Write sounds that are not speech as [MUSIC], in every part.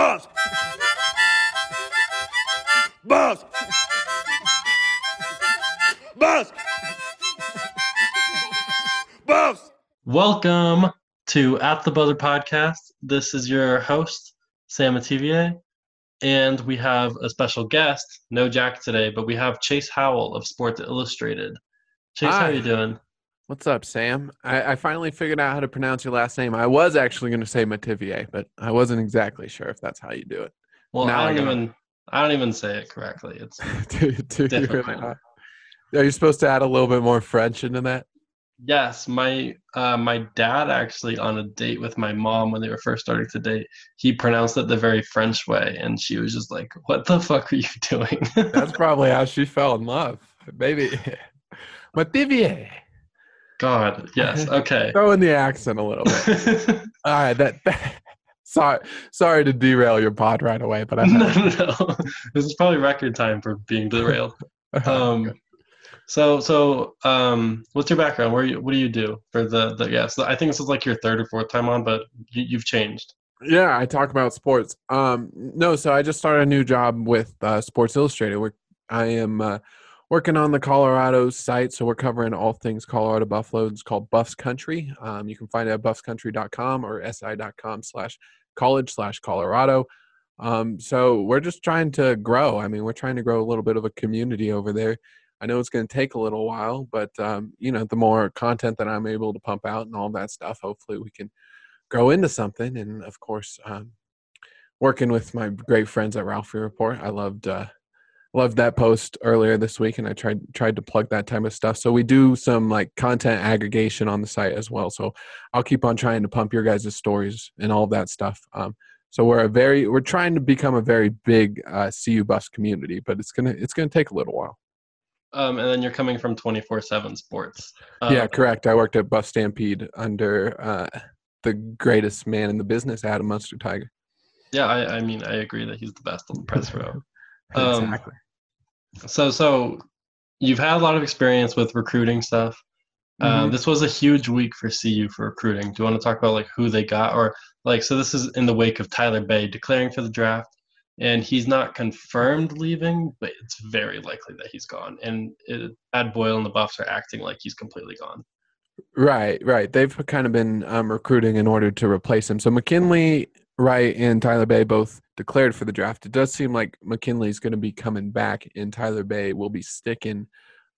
Buffs! Buffs! Buffs! Buffs! Welcome to At the Buzzer podcast. This is your host, Sam Mativier, and we have a special guest, no Jack today, but we have Chase Howell of Sports Illustrated. Chase, how are you doing? What's up, Sam? I, I finally figured out how to pronounce your last name. I was actually going to say Mativier, but I wasn't exactly sure if that's how you do it. Well, Now I I don't it. even I don't even say it correctly. It's [LAUGHS] do, do you really Difficult. not? Are you supposed to add a little bit more French into that? yes, my uh, my dad actually on a date with my mom when they were first starting to date, he pronounced it the very French way, and she was just like, "What the fuck are you [LAUGHS] doing?" That's probably how she fell in love. Maybe [LAUGHS] Mativier. God, [LAUGHS] yes, okay. Throw in the accent a little bit. [LAUGHS] All right, that. [LAUGHS] sorry, sorry to derail your pod right away, but I. no, no, no. This is probably record time for being derailed. Um, so, so, um, what's your background? Where you, what do you do for the the? Yeah, so I think this is like your third or fourth time on, but you, you've changed. Yeah, I talk about sports. Um, no, so I just started a new job with uh, Sports Illustrated. Where I am uh, working on the Colorado site, so we're covering all things Colorado Buffalo. It's called Buffs Country. Um, you can find it at buffscountry.com or si.com slash college slash Colorado. Um, so we're just trying to grow. I mean, we're trying to grow a little bit of a community over there. I know it's going to take a little while, but um, you know, the more content that I'm able to pump out and all that stuff, hopefully we can grow into something. And of course, um, working with my great friends at Ralphie Report, I loved uh, loved that post earlier this week, and I tried tried to plug that type of stuff. So we do some like content aggregation on the site as well. So I'll keep on trying to pump your guys' stories and all of that stuff. Um, so we're a very we're trying to become a very big uh, CU Buffs community, but it's gonna it's gonna take a little while. Um, and then you're coming from twenty four seven Sports. yeah, Um, correct. I worked at Buff Stampede under uh, the greatest man in the business, Adam Munsterteiger. Yeah, I, I mean, I agree that he's the best on the press row. Um, exactly. So, so you've had a lot of experience with recruiting stuff. Uh, Mhm. this was a huge week for CU for recruiting. Do you want to talk about like who they got, or like so? This is in the wake of Tyler Bey declaring for the draft, and he's not confirmed leaving, but it's very likely that he's gone. And it, Tad Boyle and the Buffs are acting like he's completely gone. Right, right. They've kind of been um, recruiting in order to replace him. So McKinley, Wright, and Tyler Bey both declared for the draft. It does seem like McKinley's going to be coming back, and Tyler Bey will be sticking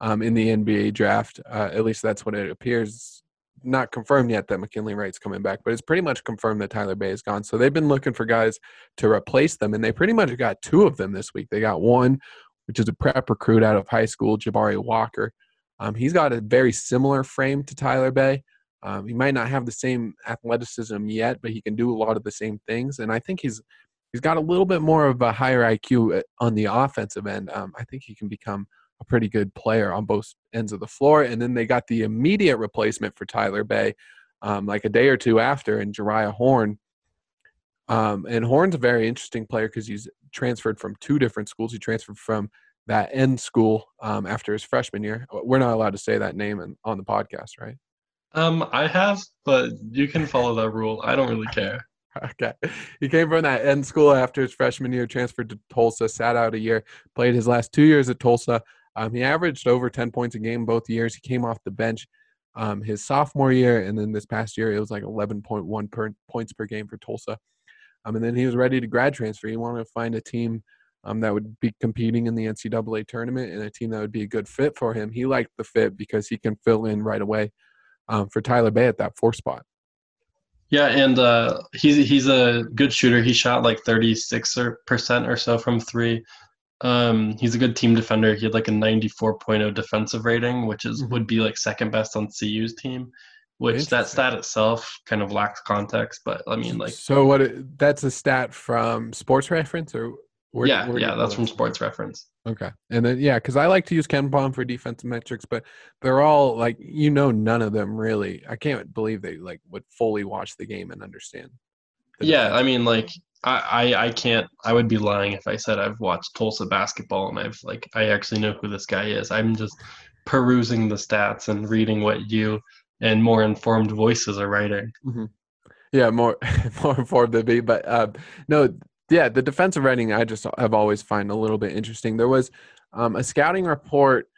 um, in the NBA draft. Uh, at least that's what it appears. Not confirmed yet that McKinley Wright's coming back, but it's pretty much confirmed that Tyler Bey is gone. So they've been looking for guys to replace them, and they pretty much got two of them this week. They got one, which is a prep recruit out of high school, Jabari Walker. Um, he's got a very similar frame to Tyler Bey. Um, he might not have the same athleticism yet, but he can do a lot of the same things. And I think he's he's got a little bit more of a higher IQ on the offensive end. Um, I think he can become a pretty good player on both ends of the floor. And then they got the immediate replacement for Tyler Bey, um, like a day or two after, in Jeriah Horne. Um, and Horne's a very interesting player because he's transferred from two different schools. He transferred from that end school um, after his freshman year. We're not allowed to say that name in, on the podcast, right? Um, I have, but you can follow that rule. I don't really care. Okay. He came from that end school after his freshman year, transferred to Tulsa, sat out a year, played his last two years at Tulsa. Um, he averaged over 10 points a game both years. He came off the bench um, his sophomore year, and then this past year, it was like 11.1 per, points per game for Tulsa. Um, and then he was ready to grad transfer. He wanted to find a team um, that would be competing in the NCAA tournament and a team that would be a good fit for him. He liked the fit because he can fill in right away um, for Tyler Bey at that four spot. Yeah, and uh, he's he's a good shooter. He shot like thirty six percent or so from three. Um, he's a good team defender. He had like a ninety four oh defensive rating, which is Mhm. would be like second best on CU's team. Which that stat itself kind of lacks context, but I mean, like, so what? It, that's a stat from Sports Reference, or where, yeah, where yeah, that's from Sports Reference. Okay, and then yeah, because I like to use KenPom for defensive metrics, but they're all like you know none of them really. I can't believe they like would fully watch the game and understand. Yeah, defense. I mean, like, I, I, I can't. I would be lying if I said I've watched Tulsa basketball and I've like I actually know who this guy is. I'm just perusing the stats and reading what you and more informed voices are writing. yeah, more [LAUGHS] more informed than me, but um, no, yeah, the defensive rating I just have always find a little bit interesting. There was um, a scouting report.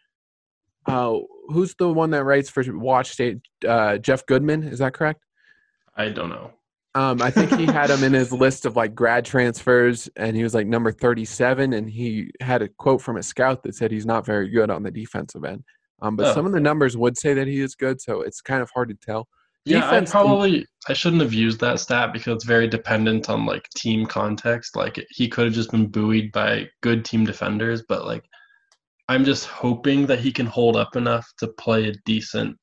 Uh, who's the one that writes for Watch State? Uh, Jeff Goodman, is that correct? I don't know. Um, I think he had him in his list of like grad transfers, and he was like number 37. And he had a quote from a scout that said he's not very good on the defensive end. Um, but Oh. some of the numbers would say that he is good, so it's kind of hard to tell. Yeah, I Defense- probably I shouldn't have used that stat because it's very dependent on like team context. Like he could have just been buoyed by good team defenders, but like I'm just hoping that he can hold up enough to play a decent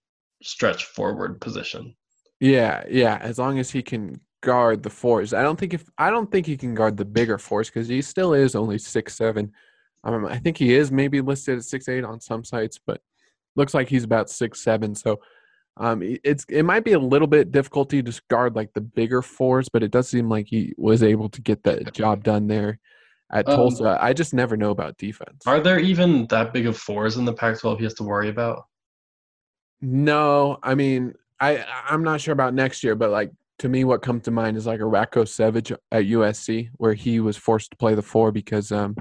stretch forward position. Yeah, yeah. As long as he can guard the fours, I don't think if I don't think he can guard the bigger fours because he still is only six seven. Um, I think he is maybe listed at six eight on some sites, but looks like he's about six seven. So, um, it's it might be a little bit difficulty to guard like the bigger fours, but it does seem like he was able to get the job done there at Um, Tulsa. I just never know about defense. Are there even that big of fours in the Pac-12 he has to worry about? No, I mean, I I'm not sure about next year, but like to me, what comes to mind is like a Ratko Savage at USC, where he was forced to play the four because um,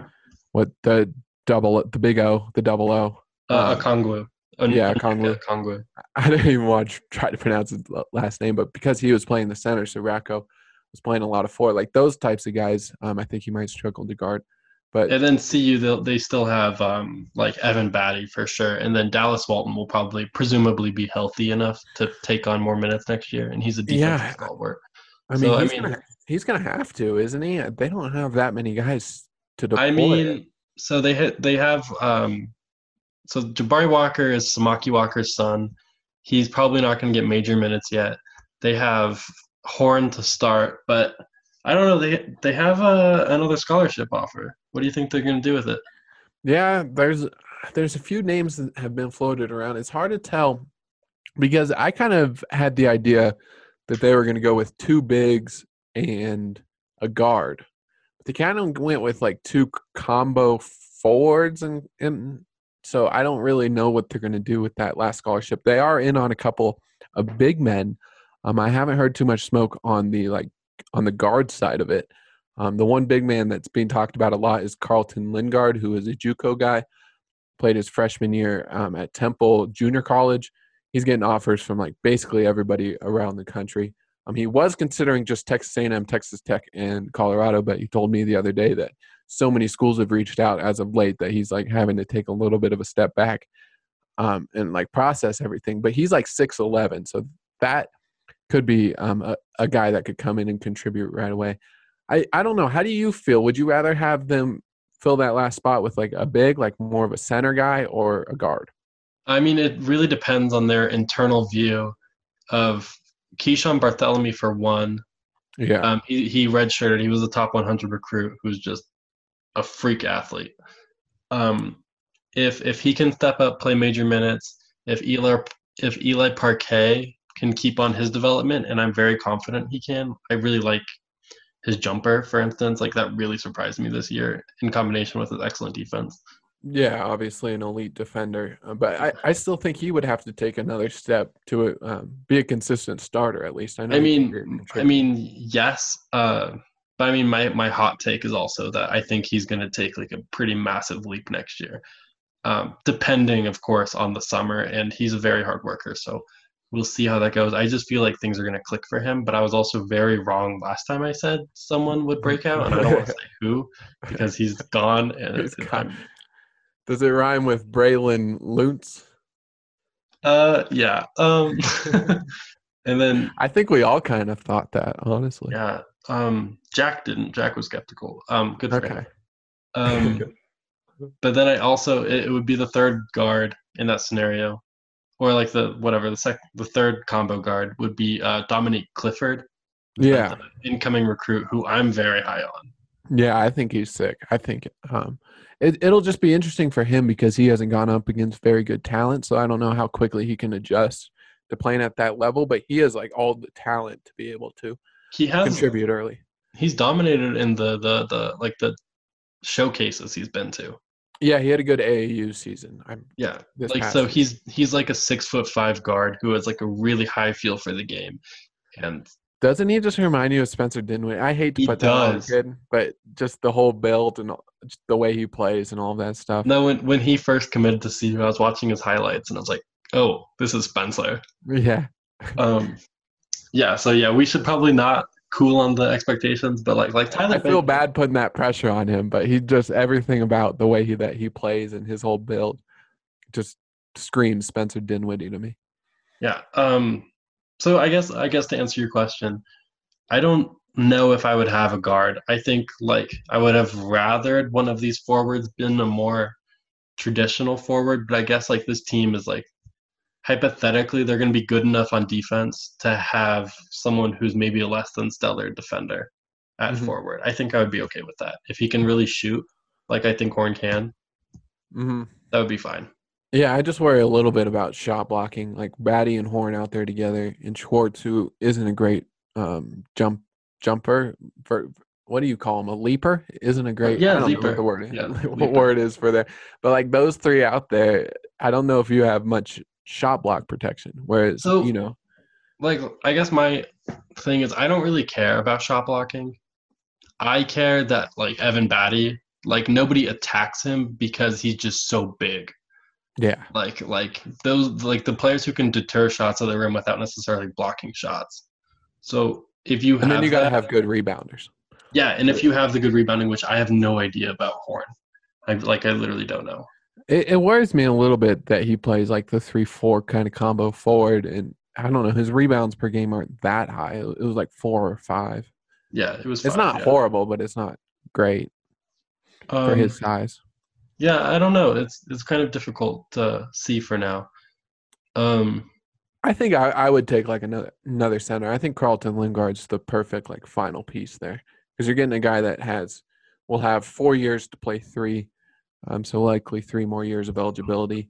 what the double, the big O, the double O. Uh, Okongwu. Uh, yeah, Okongwu. Okongwu. I didn't even watch try to pronounce his last name, but because he was playing the center, so Ratko was playing a lot of four. Like those types of guys, um, I think he might struggle to guard. But And then CU, they'll- still have um, like Evan Battey for sure, and then Dallas Walton will probably, presumably, be healthy enough to take on more minutes next year, and he's a defensive Yeah. stalwart. I mean, So, I he's mean- gonna he's gonna have to, isn't he? They don't have that many guys to deploy. I mean, so they hit, they have um, so Jabari Walker is Samaki Walker's son. He's probably not going to get major minutes yet. They have Horne to start, but I don't know. They they have a, another scholarship offer. What do you think they're going to do with it? Yeah, there's there's a few names that have been floated around. It's hard to tell because I kind of had the idea that they were going to go with two bigs and a guard. But they kind of went with like two combo forwards and and so I don't really know what they're going to do with that last scholarship. They are in on a couple of big men. Um, I haven't heard too much smoke on the like on the guard side of it. Um, the one big man that's being talked about a lot is Carlton Linguard, who is a JUCO guy, played his freshman year um, at Temple Junior College. He's getting offers from like basically everybody around the country. Um, he was considering just Texas A&M, Texas Tech, and Colorado, but he told me the other day that so many schools have reached out as of late that he's like having to take a little bit of a step back um, and like process everything. But he's like six eleven, so that could be um, a, a guy that could come in and contribute right away. I, I don't know. How do you feel? Would you rather have them fill that last spot with like a big, like more of a center guy or a guard? I mean, it really depends on their internal view of Keeshawn Barthelemy for one. Yeah. Um, he he redshirted. He was a top 100 recruit who's just a freak athlete. Um, if if he can step up, play major minutes, if Eli if Eli Parquet can keep on his development, and I'm very confident he can. I really like his jumper, for instance. Like that really surprised me this year in combination with his excellent defense. Yeah, obviously an elite defender, uh, but I, I still think he would have to take another step to um, be a consistent starter at least. I know. I mean, I mean, yes. Uh, but I mean, my my hot take is also that I think he's going to take like a pretty massive leap next year, um, depending, of course, on the summer. And he's a very hard worker, so we'll see how that goes. I just feel like things are going to click for him. But I was also very wrong last time I said someone would break out, and I don't want to say who [LAUGHS] because he's gone. And He's it's, gone. Does it rhyme with Braylon Luntz? uh, yeah. Um, [LAUGHS] and then I think we all kind of thought that, honestly. yeah, um, Jack didn't. Jack was skeptical. Um, good for him. Okay. Um, [LAUGHS] but then I also it, it would be the third guard in that scenario, or like the whatever the sec the third combo guard would be uh, Dominique Clifford, Yeah. incoming recruit who I'm very high on. Yeah, I think he's sick. I think um, it, it'll just be interesting for him because he hasn't gone up against very good talent. So I don't know how quickly he can adjust to playing at that level, but he has like all the talent to be able to He has contribute early. he's dominated in the the the like the showcases he's been to. Yeah, he had a good AAU season. I'm Yeah, like so season. he's he's like a six foot five guard who has like a really high feel for the game, and Doesn't he just remind you of Spencer Dinwiddie? I hate to put that on does. kid, but just the whole build and the way he plays and all that stuff. No, when when he first committed to CU, I was watching his highlights and I was like, oh, this is Spencer. Yeah. Um, yeah. So yeah, we should probably not cool on the expectations, but like like Tyler, I feel bad putting that pressure on him, but he just everything about the way he that he plays and his whole build just screams Spencer Dinwiddie to me. Yeah. Um. So I guess I guess to answer your question, I don't know if I would have a guard. I think like I would have rathered one of these forwards been a more traditional forward, but I guess like this team is like hypothetically they're going to be good enough on defense to have someone who's maybe a less than stellar defender at Mhm. forward. I think I would be okay with that. If he can really shoot like I think Horne can, hmm that would be fine. Yeah, I just worry a little bit about shot blocking, like Battey and Horne out there together, and Schwartz, who isn't a great um, jump jumper. For what do you call him? A leaper? Isn't a great. yeah, I don't know what the word is. Yeah, [LAUGHS] what leaper. word is for there? But like those three out there, I don't know if you have much shot block protection. Whereas So- you know, like I guess my thing is I don't really care about shot blocking. I care that like Evan Battey, like nobody attacks him because he's just so big. yeah, Like like those like the players who can deter shots of the rim without necessarily blocking shots. So if you have and then you got to have good rebounders. yeah, and if you have the good rebounding, which I have no idea about Horne, I like I literally don't know. It, it worries me a little bit that he plays like the three four kind of combo forward, and I don't know his rebounds per game aren't that high. It was like four or five. Yeah, it was. It's not yeah. horrible, but it's not great for Um, his size. Yeah, I don't know. It's it's kind of difficult to see for now. Um, I think I, I would take like another another center. I think Carlton Linguard's the perfect like final piece there because you're getting a guy that has will have four years to play three, um, so likely three more years of eligibility,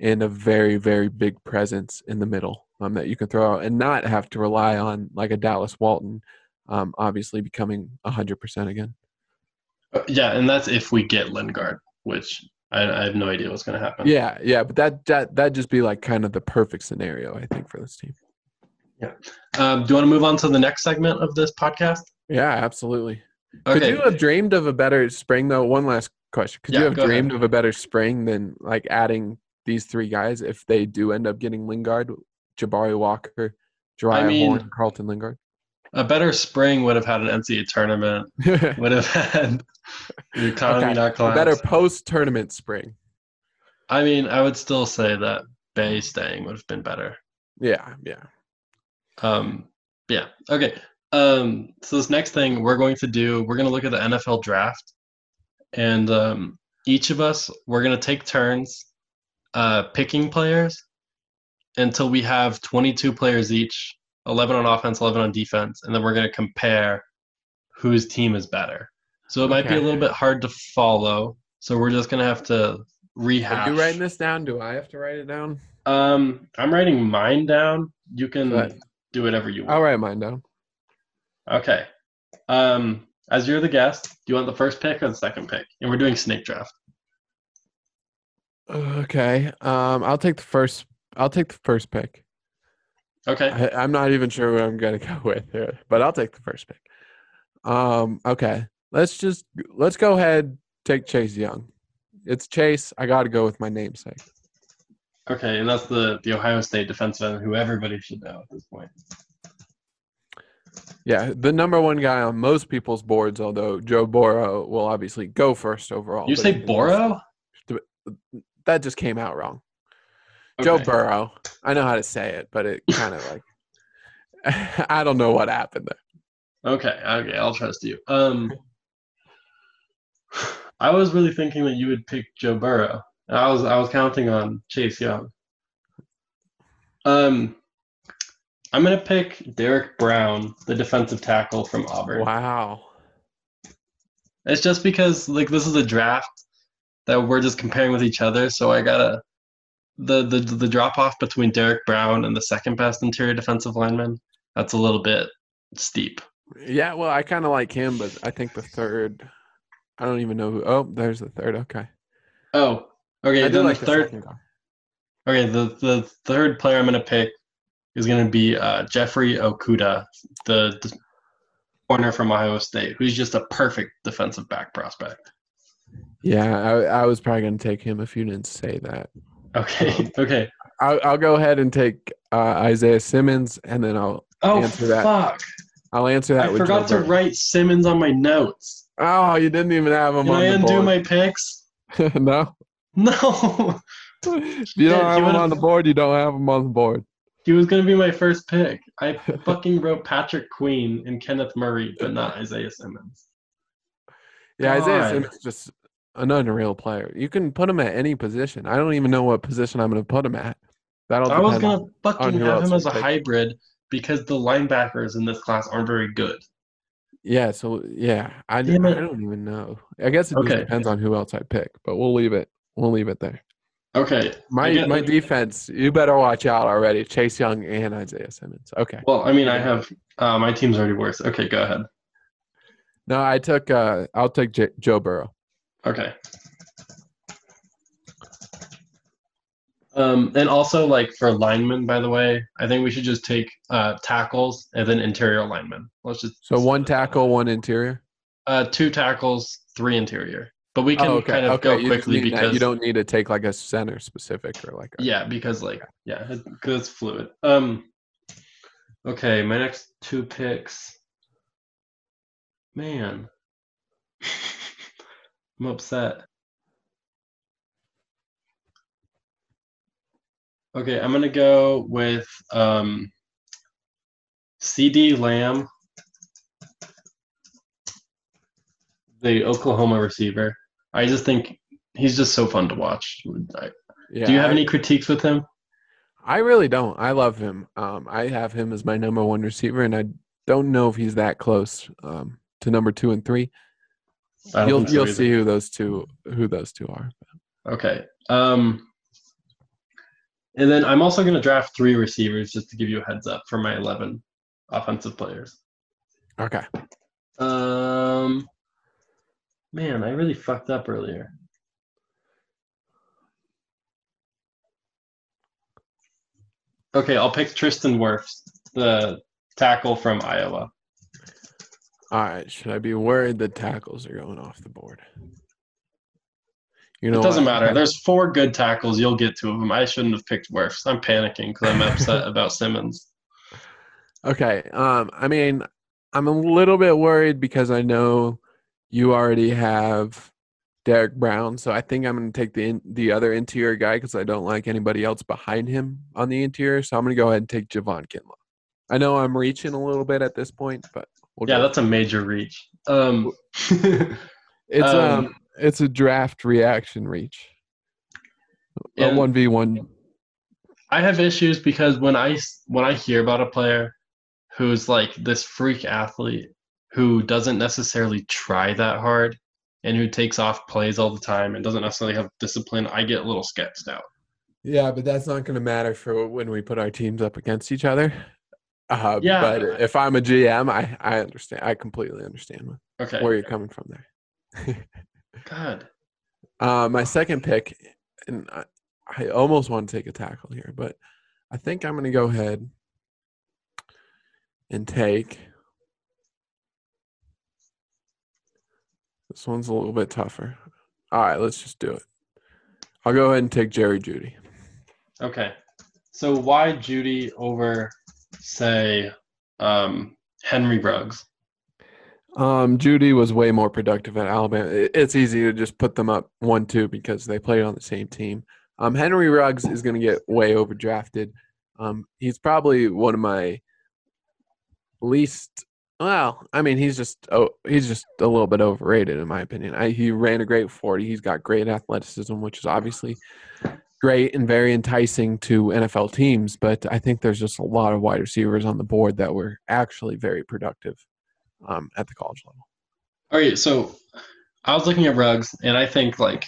and a very very big presence in the middle um, that you can throw out and not have to rely on like a Dallas Walton, um, obviously becoming hundred percent again. uh, yeah, and that's if we get Linguard, which I, I have no idea what's going to happen. Yeah, yeah, but that that that'd just be like kind of the perfect scenario I think for this team. Yeah. Um, do you want to move on to the next segment of this podcast? Yeah, absolutely. Okay. Could you have dreamed of a better spring though? One last question. Could Yeah, you have go ahead. dreamed of a better spring than like adding these three guys if they do end up getting Linguard, Jabari Walker, Jeriah mean- Horne, Carlton Linguard? a better spring would have had an NCAA tournament. a [LAUGHS] Would have had the economy not collapse. better post tournament spring. I mean, I would still say that Bey staying would have been better. Yeah, yeah. Um, yeah. Okay. Um, so this next thing we're going to do, we're going to look at the NFL draft, and um, each of us we're going to take turns uh, picking players until we have 22 players each, 11 on offense, 11 on defense, and then we're going to compare whose team is better. So it might be a little bit hard to follow. So we're just going to have to rehash. Are you writing this down? Do I have to write it down? Um, I'm writing mine down. You can do whatever you want. I'll write mine down. Okay. Um, as you're the guest, do you want the first pick or the second pick? And we're doing snake draft. Okay. Um, I'll take the first. I'll take the first pick. Okay. I, I'm not even sure what I'm gonna go [LAUGHS] with here, but I'll take the first pick. Um, okay. Let's just let's go ahead take Chase Young. It's Chase. I got to go with my namesake. Okay, and that's the the Ohio State defensive end who everybody should know at this point. Yeah, the number one guy on most people's boards. Although Joe Burrow will obviously go first overall. You say Boro? That just came out wrong. Joe Burrow. I know how to say it, but it [LAUGHS] kind of like [LAUGHS] I don't know what happened there. Okay, okay, I'll trust you. Um, I was really thinking that you would pick Joe Burrow. I was I was counting on Chase Young. Um, I'm gonna pick Derrick Brown, the defensive tackle from Auburn. Wow. It's just because like this is a draft that we're just comparing with each other, so I gotta the the the drop off between Derrick Brown and the second best interior defensive lineman. That's a little bit steep. Yeah, well, I kind of like him, but I think the third. I don't even know who. Oh, there's the third. Okay. Oh, okay. I do then like the the third. guy. Okay, the the third player I'm gonna pick is going to be uh, Jeffrey Okudah, the, the corner from Ohio State, who's just a perfect defensive back prospect. Yeah, I, I was probably going to take him if you didn't say that. Okay. [LAUGHS] Okay. I'll, I'll go ahead and take uh, Isaiah Simmons, and then I'll Oh Answer that fuck! I'll answer that I forgot to write Simmons on my notes. Oh, you didn't even have him on the box. Can I undo board. my picks? [LAUGHS] no, [LAUGHS] No. if you don't have him on the board. You don't have him on the board. He was gonna be my first pick. I fucking wrote Patrick Queen and Kenneth Murray, but not Isaiah Simmons. Yeah, Isaiah Simmons is just an unreal player. You can put him at any position. I don't even know what position I'm going to put him at. That'll I was gonna fucking have him as a pick. hybrid because the linebackers in this class aren't very good. Yeah, so yeah, I, I don't even know. I guess it just Okay. depends on who else I pick, but we'll leave it. We'll leave it there. Okay. My get- my defense, you better watch out already. Chase Young and Isaiah Simmons. Okay. Well, I mean, I have uh, my team's already worse. Okay, go ahead. No, I took. uh I'll take J- Joe Burrow. Okay. Um, and also, like for linemen, by the way, I think we should just take uh, tackles and then interior linemen. Let's just So one tackle, one interior. uh, two tackles, three interior. But we can oh, okay. kind of okay. go you quickly that because you don't need to take like a center specific or like. A, yeah, because like yeah, because it's fluid. Um, okay, my next two picks. Man, [LAUGHS] I'm upset. Okay, I'm gonna go with um, CeeDee Lamb, the Oklahoma receiver. I just think he's just so fun to watch. I, Yeah, do you have I- any critiques with him? I really don't. I love him. Um, I have him as my number one receiver, and I don't know if he's that close um, to number two and three. You'll so you'll either. see who those two who those two are. Okay. Um, and then I'm also going to draft three receivers just to give you a heads up for my 11 offensive players. Okay. Um, man, I really fucked up earlier. Okay, I'll pick Tristan Wirfs, the tackle from Iowa. All right. Should I be worried that tackles are going off the board? You It doesn't what? matter. There's four good tackles. You'll get two of them. I shouldn't have picked Wirfs. I'm panicking because I'm upset [LAUGHS] about Simmons. Okay. Um, I mean, I'm a little bit worried because I know you already have Derrick Brown, so I think I'm going to take the in, the other interior guy because I don't like anybody else behind him on the interior. So I'm going to go ahead and take Javon Kinlaw. I know I'm reaching a little bit at this point, but we'll Yeah, that's a major reach. Um, [LAUGHS] it's um, um, it's a draft reaction reach. A one v one. I have issues because when I when I hear about a player who's like this freak athlete who doesn't necessarily try that hard and who takes off plays all the time and doesn't necessarily have discipline, I get a little sketched out. Yeah, but that's not going to matter for when we put our teams up against each other. Uh, Yeah. But if I'm a GM, I, I understand. I completely understand Okay. where you're coming from there. [LAUGHS] God. Uh, my second pick, and I, I almost want to take a tackle here, but I think I'm going to go ahead and take. This one's a little bit tougher. All right, let's just do it. I'll go ahead and take Jerry Jeudy. Okay. So why Jeudy over, say, um, Henry Ruggs? Um, Jeudy was way more productive at Alabama. It's easy to just put them up one two because they played on the same team. Um, Henry Ruggs is going to get way overdrafted. Um, he's probably one of my least. Well, I mean, he's just oh, he's just a little bit overrated in my opinion. I, he ran a great forty. He's got great athleticism, which is obviously great and very enticing to NFL teams. But I think there's just a lot of wide receivers on the board that were actually very productive um, at the college level. All right, so I was looking at Ruggs, and I think like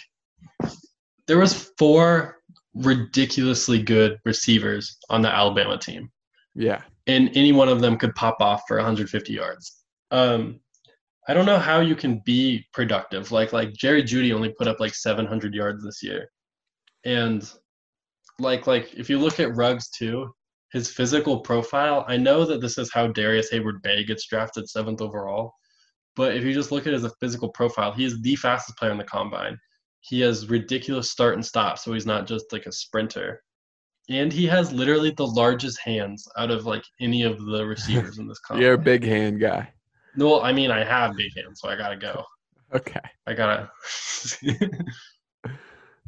there was four ridiculously good receivers on the Alabama team, Yeah. and any one of them could pop off for 150 yards. Um, I don't know how you can be productive. Like like Jerry Jeudy only put up like 700 yards this year, and like like if you look at Ruggs too, his physical profile, I know that this is how Darrius Heyward-Bey gets drafted seventh overall. But if you just look at his physical profile, he is the fastest player in the combine. He has ridiculous start and stop, so he's not just like a sprinter. And he has literally the largest hands out of like any of the [LAUGHS] receivers in this combine. [LAUGHS] You're a big hand guy. No, I mean I have big hands, so I gotta go. Okay. I gotta. [LAUGHS]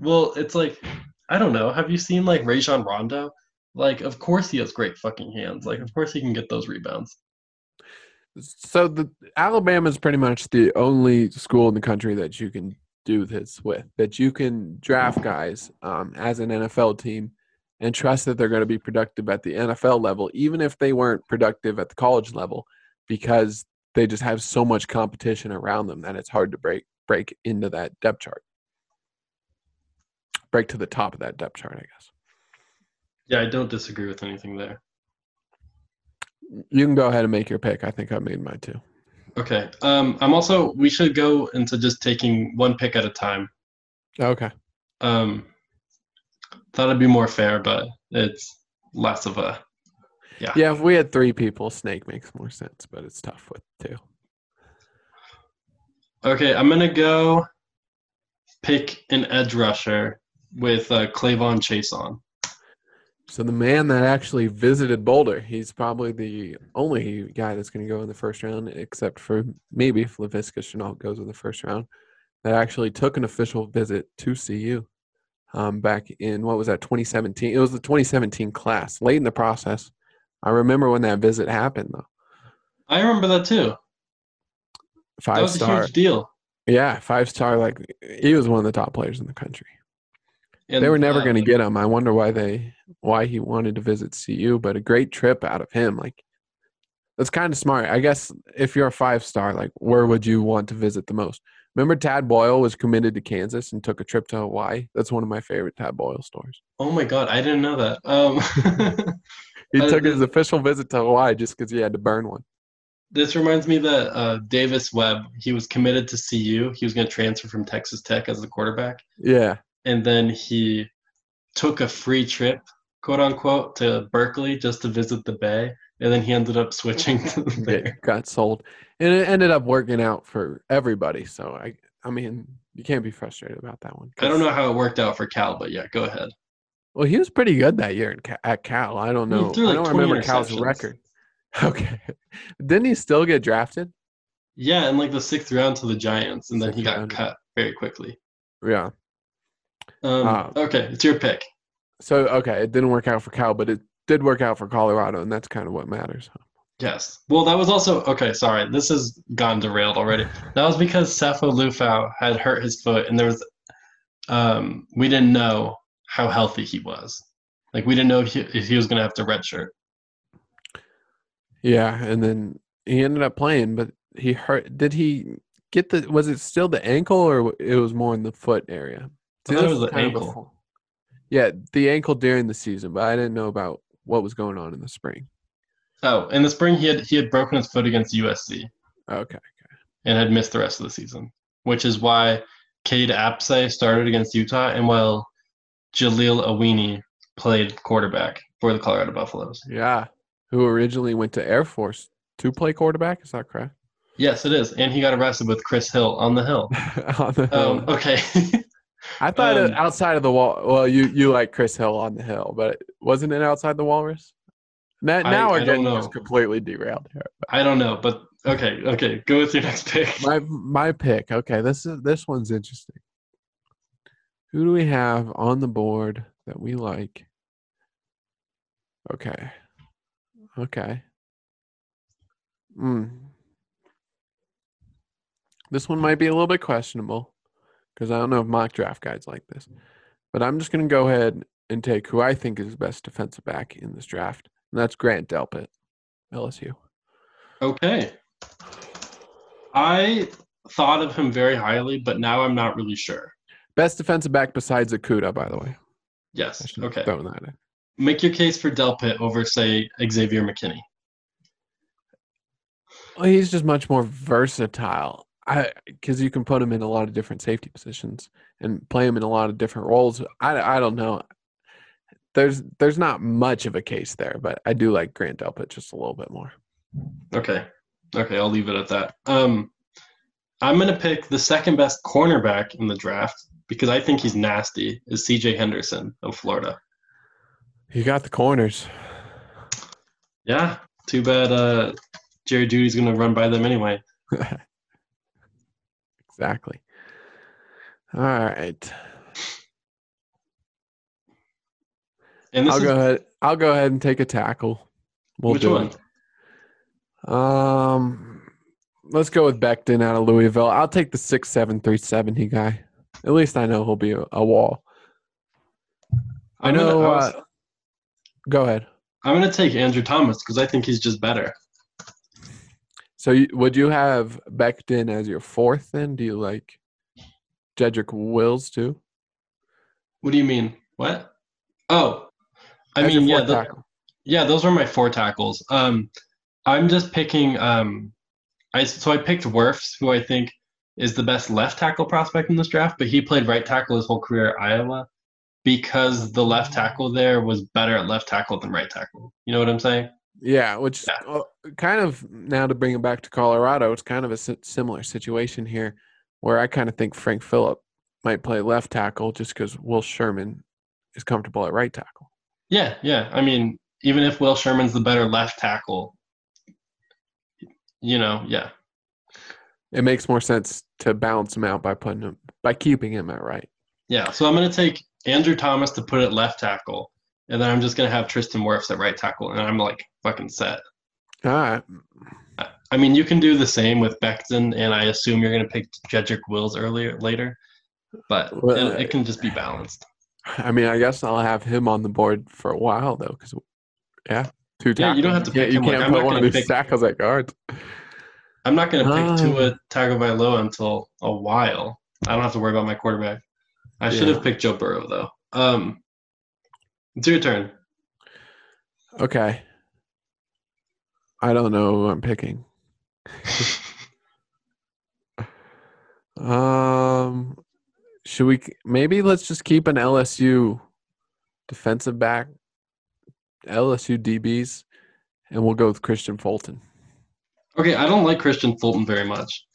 well, it's like I don't know. Have you seen like Rajon Rondo? Like, of course he has great fucking hands. Like, of course he can get those rebounds. So the Alabama is pretty much the only school in the country that you can do this with. That you can draft guys um, as an NFL team and trust that they're going to be productive at the NFL level, even if they weren't productive at the college level, because they just have so much competition around them that it's hard to break break into that depth chart. Break to the top of that depth chart, I guess. Yeah, I don't disagree with anything there. You can go ahead and make your pick. I think I made mine too. Okay. Um, I'm also. We should go into just taking one pick at a time. Okay. Um, thought it'd be more fair, but it's less of a. Yeah. Yeah, if we had three people, snake makes more sense, but it's tough with two. Okay, I'm gonna go pick an edge rusher with uh, K'Lavon Chaisson. So the man that actually visited Boulder, he's probably the only guy that's going to go in the first round, except for maybe if Laviska Shenault goes in the first round, that actually took an official visit to CU um, back in what was that 2017? It was the 2017 class, late in the process. I remember when that visit happened though. I remember that too. Five That was star, a huge deal. yeah, five star. Like he was one of the top players in the country. And, they were never going to get him. I wonder why they why he wanted to visit CU, but a great trip out of him. Like that's kind of smart. I guess if you're a five star, like where would you want to visit the most? Remember Tad Boyle was committed to Kansas and took a trip to Hawaii. That's one of my favorite Tad Boyle stories. Oh my god, I didn't know that. Um, [LAUGHS] He took his official visit to Hawaii just because he had to burn one. this reminds me that uh, Davis Webb, he was committed to CU. He was going to transfer from Texas Tech as the quarterback, Yeah, and then he took a free trip, quote unquote, to Berkeley just to visit the Bay, and then he ended up switching to [LAUGHS] got sold, and it ended up working out for everybody. So I, I mean, you can't be frustrated about that one. I don't know how it worked out for Cal, but yeah, go ahead. Well, he was pretty good that year at Cal. I don't know. threw I don't remember Cal's record. [LAUGHS] Okay, didn't he still get drafted? Yeah, in like the sixth round to the Giants, and then he got round. cut very quickly. Yeah. Um, Ah. okay, it's your pick. So okay, it didn't work out for Cal, but it did work out for Colorado, and that's kind of what matters. Yes. Well, that was also okay. Sorry, this has gone derailed already. That was because Sefo Liufau had hurt his foot, and there was, um, we didn't know how healthy he was. Like we didn't know if he, if he was going to have to redshirt. Yeah, and then he ended up playing, but he hurt. Did he get the? Was it still the ankle, or it was more in the foot area? I thought it was the ankle. before- Yeah, the ankle during the season, but I didn't know about what was going on in the spring. Oh, in the spring he had he had broken his foot against USC Okay. and had missed the rest of the season, which is why Cade Apsay started against Utah, and while Jaleel Awini played quarterback for the Colorado Buffaloes. Yeah, who originally went to Air Force to play quarterback? Is that correct? Yes, it is, and he got arrested with Chris Hill on the hill. [LAUGHS] on the Um, okay. [LAUGHS] I thought um, outside of the wall. Well, you you like Chris Hill on the hill, but wasn't it outside the Walrus? Now, I- now I we're don't getting know. just completely derailed here. I don't know, but okay, okay. Go with your next pick. My my pick. Okay, this is this one's interesting. Who do we have on the board that we like? Okay. Okay. Hmm. This one might be a little bit questionable because I don't know if mock draft guides like this. But I'm just going to go ahead and take who I think is the best defensive back in this draft, and that's Grant Delpit, LSU. Okay. I thought of him very highly, but now I'm not really sure. Best defensive back besides Okudah, by the way. Yes. Okay. that in. Make your case for Delpit over, say, Xavier McKinney. Well, he's just much more versatile. I because you can put him in a lot of different safety positions and play him in a lot of different roles. I, I don't know. There's there's not much of a case there, but I do like Grant Delpit just a little bit more. Okay. Okay, I'll leave it at that. Um, I'm gonna pick the second best cornerback in the draft because I think he's nasty. Is C.J. Henderson of Florida? You got the corners. Yeah. Too bad. Uh, Jerry Jeudy's gonna run by them anyway. [LAUGHS] exactly. All right. And I'll is go ahead. I'll go ahead and take a tackle. We'll which do one? it. Um, let's go with Becton out of Louisville. I'll take the six seven three seventy guy. At least I know he'll be a, a wall. I I'm gonna- know. I was- uh, go ahead. I'm gonna take Andrew Thomas because I think he's just better. So, you, would you have Becton as your fourth? Then, do you like Jedrick Wills too? What do you mean? What? Oh, I mean, yeah, the, yeah, those were my four tackles. Um, I'm just picking. Um, I so I picked Wirfs, who I think is the best left tackle prospect in this draft, but he played right tackle his whole career at Iowa because the left tackle there was better at left tackle than right tackle. You know what I'm saying? Yeah, which Yeah. kind of now to bring it back to Colorado, it's kind of a similar situation here, where I kind of think Frank Fillip might play left tackle just because Will Sherman is comfortable at right tackle. Yeah, yeah. I mean, even if Will Sherman's the better left tackle, you know, yeah. It makes more sense to balance him out by putting him by keeping him at right. Yeah, so I'm going to take Andrew Thomas to put it left tackle, and then I'm just going to have Tristan Wirfs at right tackle, and I'm like fucking set. All right, I- mean, you can do the same with Becton, and I assume you're going to pick Jedrick Wills earlier later, but Well, it, it can just be balanced. I mean, I guess I'll have him on the board for a while though, because yeah, two Yeah, you don't have to You pick can't, him, you like, can't I'm put one of these tackles at guards. I'm not going to pick Ah. Tua Tagovailoa until a while. I don't have to worry about my quarterback. I should Yeah. have picked Joe Burrow though. Um, it's your turn. Okay. I don't know who I'm picking. [LAUGHS] Um, should we maybe let's just keep an LSU defensive back, LSU DBs, and we'll go with Kristian Fulton. Okay, I don't like Kristian Fulton very much.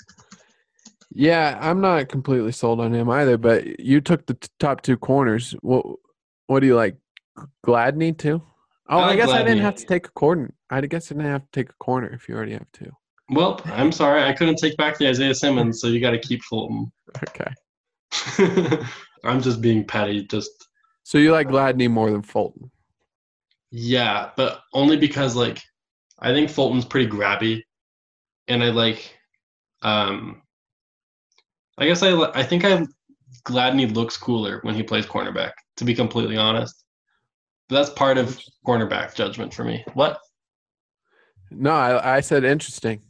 Yeah, I'm not completely sold on him either. But you took the t- top two corners. What What do you like? Gladney too? Oh, I I, guess I didn't have to take a corner. I guess I didn't have to take a corner if you already have two. Well, I'm sorry, I couldn't take back the Isaiah Simmons, so you got to keep Fulton. [LAUGHS] Okay. [LAUGHS] I'm just being petty. Just So you like Gladney more than Fulton? yeah, but only because like I think Fulton's pretty grabby, and I like. Um, I guess I I think I Gladney looks cooler when he plays cornerback. To be completely honest, but that's part of cornerback judgment for me. What? No, I, I said interesting.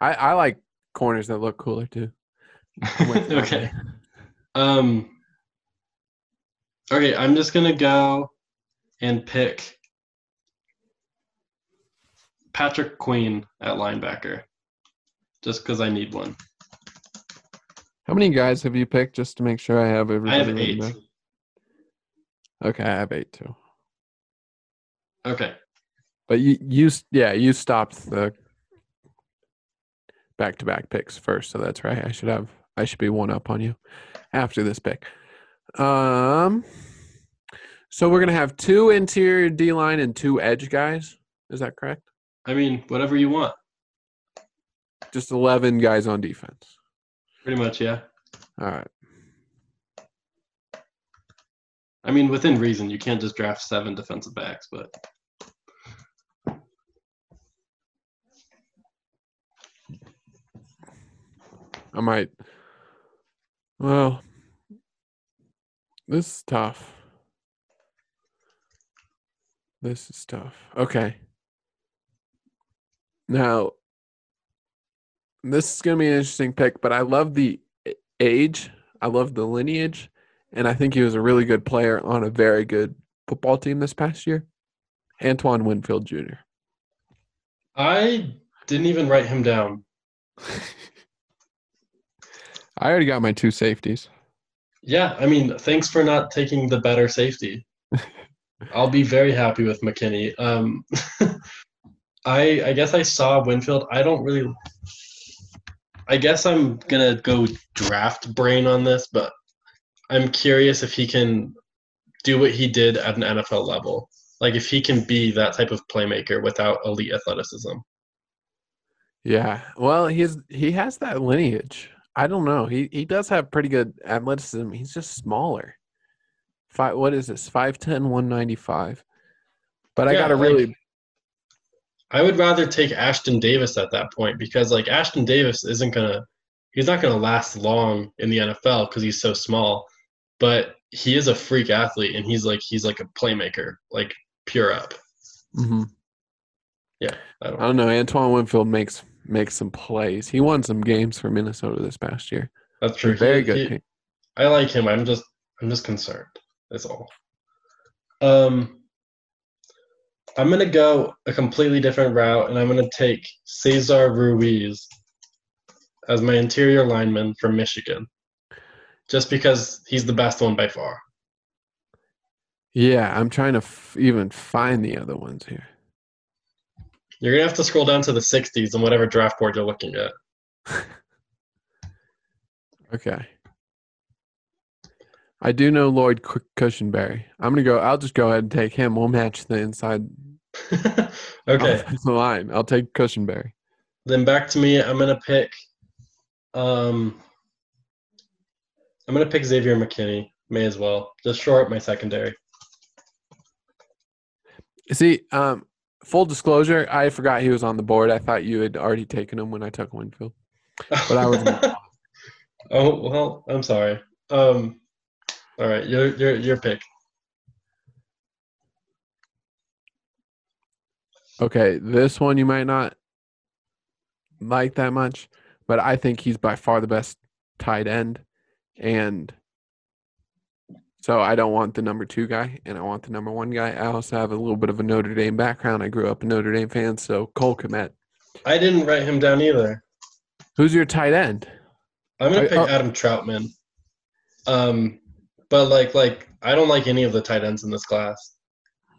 I, I like corners that look cooler too. [LAUGHS] Okay. Um. Okay, I'm just gonna go and pick Patrick Queen at linebacker, just because I need one. How many guys have you picked just to make sure I have everything? I have eight. Okay, I have eight too. Okay. But you, you, yeah, you stopped the back-to-back picks first, so that's right. I should have, I should be one up on you after this pick. Um, so we're gonna have two interior D line and two edge guys. Is that correct? I mean, whatever you want. Just eleven guys on defense. Pretty much, yeah. All right. I mean, within reason. You can't just draft seven defensive backs, but I might. Well, this is tough. This is tough. Okay. Now, this is going to be an interesting pick, but I love the age. I love the lineage. And I think he was a really good player on a very good football team this past year. Antoine Winfield Jr. I didn't even write him down. [LAUGHS] I already got my two safeties. Yeah, I mean, thanks for not taking the better safety. [LAUGHS] I'll be very happy with McKinney. Um, [LAUGHS] I I guess I saw Winfield. I don't really. I guess I'm gonna go draft brain on this, but I'm curious if he can do what he did at an NFL level. Like if he can be that type of playmaker without elite athleticism. Yeah. Well, he's he has that lineage. I don't know. He he does have pretty good athleticism. He's just smaller. Five what is this? 5'10, 195. But I gotta like- really I would rather take Ashtyn Davis at that point because like Ashtyn Davis isn't gonna he's not gonna last long in the NFL because he's so small, but he is a freak athlete and he's like he's like a playmaker, like pure up. Mhm. I I don't don't know. Antoine Winfield makes makes some plays. He won some games for Minnesota this past year. that's true. Very He- good. he- I like him. I'm just I'm just concerned. That's all. Um I'm gonna go a completely different route and I'm gonna take Cesar Ruiz as my interior lineman from Michigan. Just because he's the best one by far. Yeah, I'm trying to f- even find the other ones here. You're gonna have to scroll down to the 60s and whatever draft board you're looking at. [LAUGHS] Okay. I do know Lloyd Cu- Cushenberry. I'm gonna go. I'll just go ahead and take him. We'll match the inside [LAUGHS] okay, offensive line. I'll take Cushenberry. then back to me. I'm gonna pick. Um, I'm gonna pick Xavier McKinney. May as well just shore up my secondary. See, um, full disclosure, I forgot he was on the board. I thought you had already taken him when I took Winfield. But I wasn't. [LAUGHS] oh well, I'm sorry. Um, all right, your your your pick. Okay, this one you might not like that much, but I think he's by far the best tight end. And so I don't want the number two guy, and I want the number one guy. I also have a little bit of a Notre Dame background. I grew up a Notre Dame fan, so Cole Kmet. I didn't write him down either. Who's your tight end? I'm gonna pick oh. Adam Trautman. Um, but like like I don't like any of the tight ends in this class.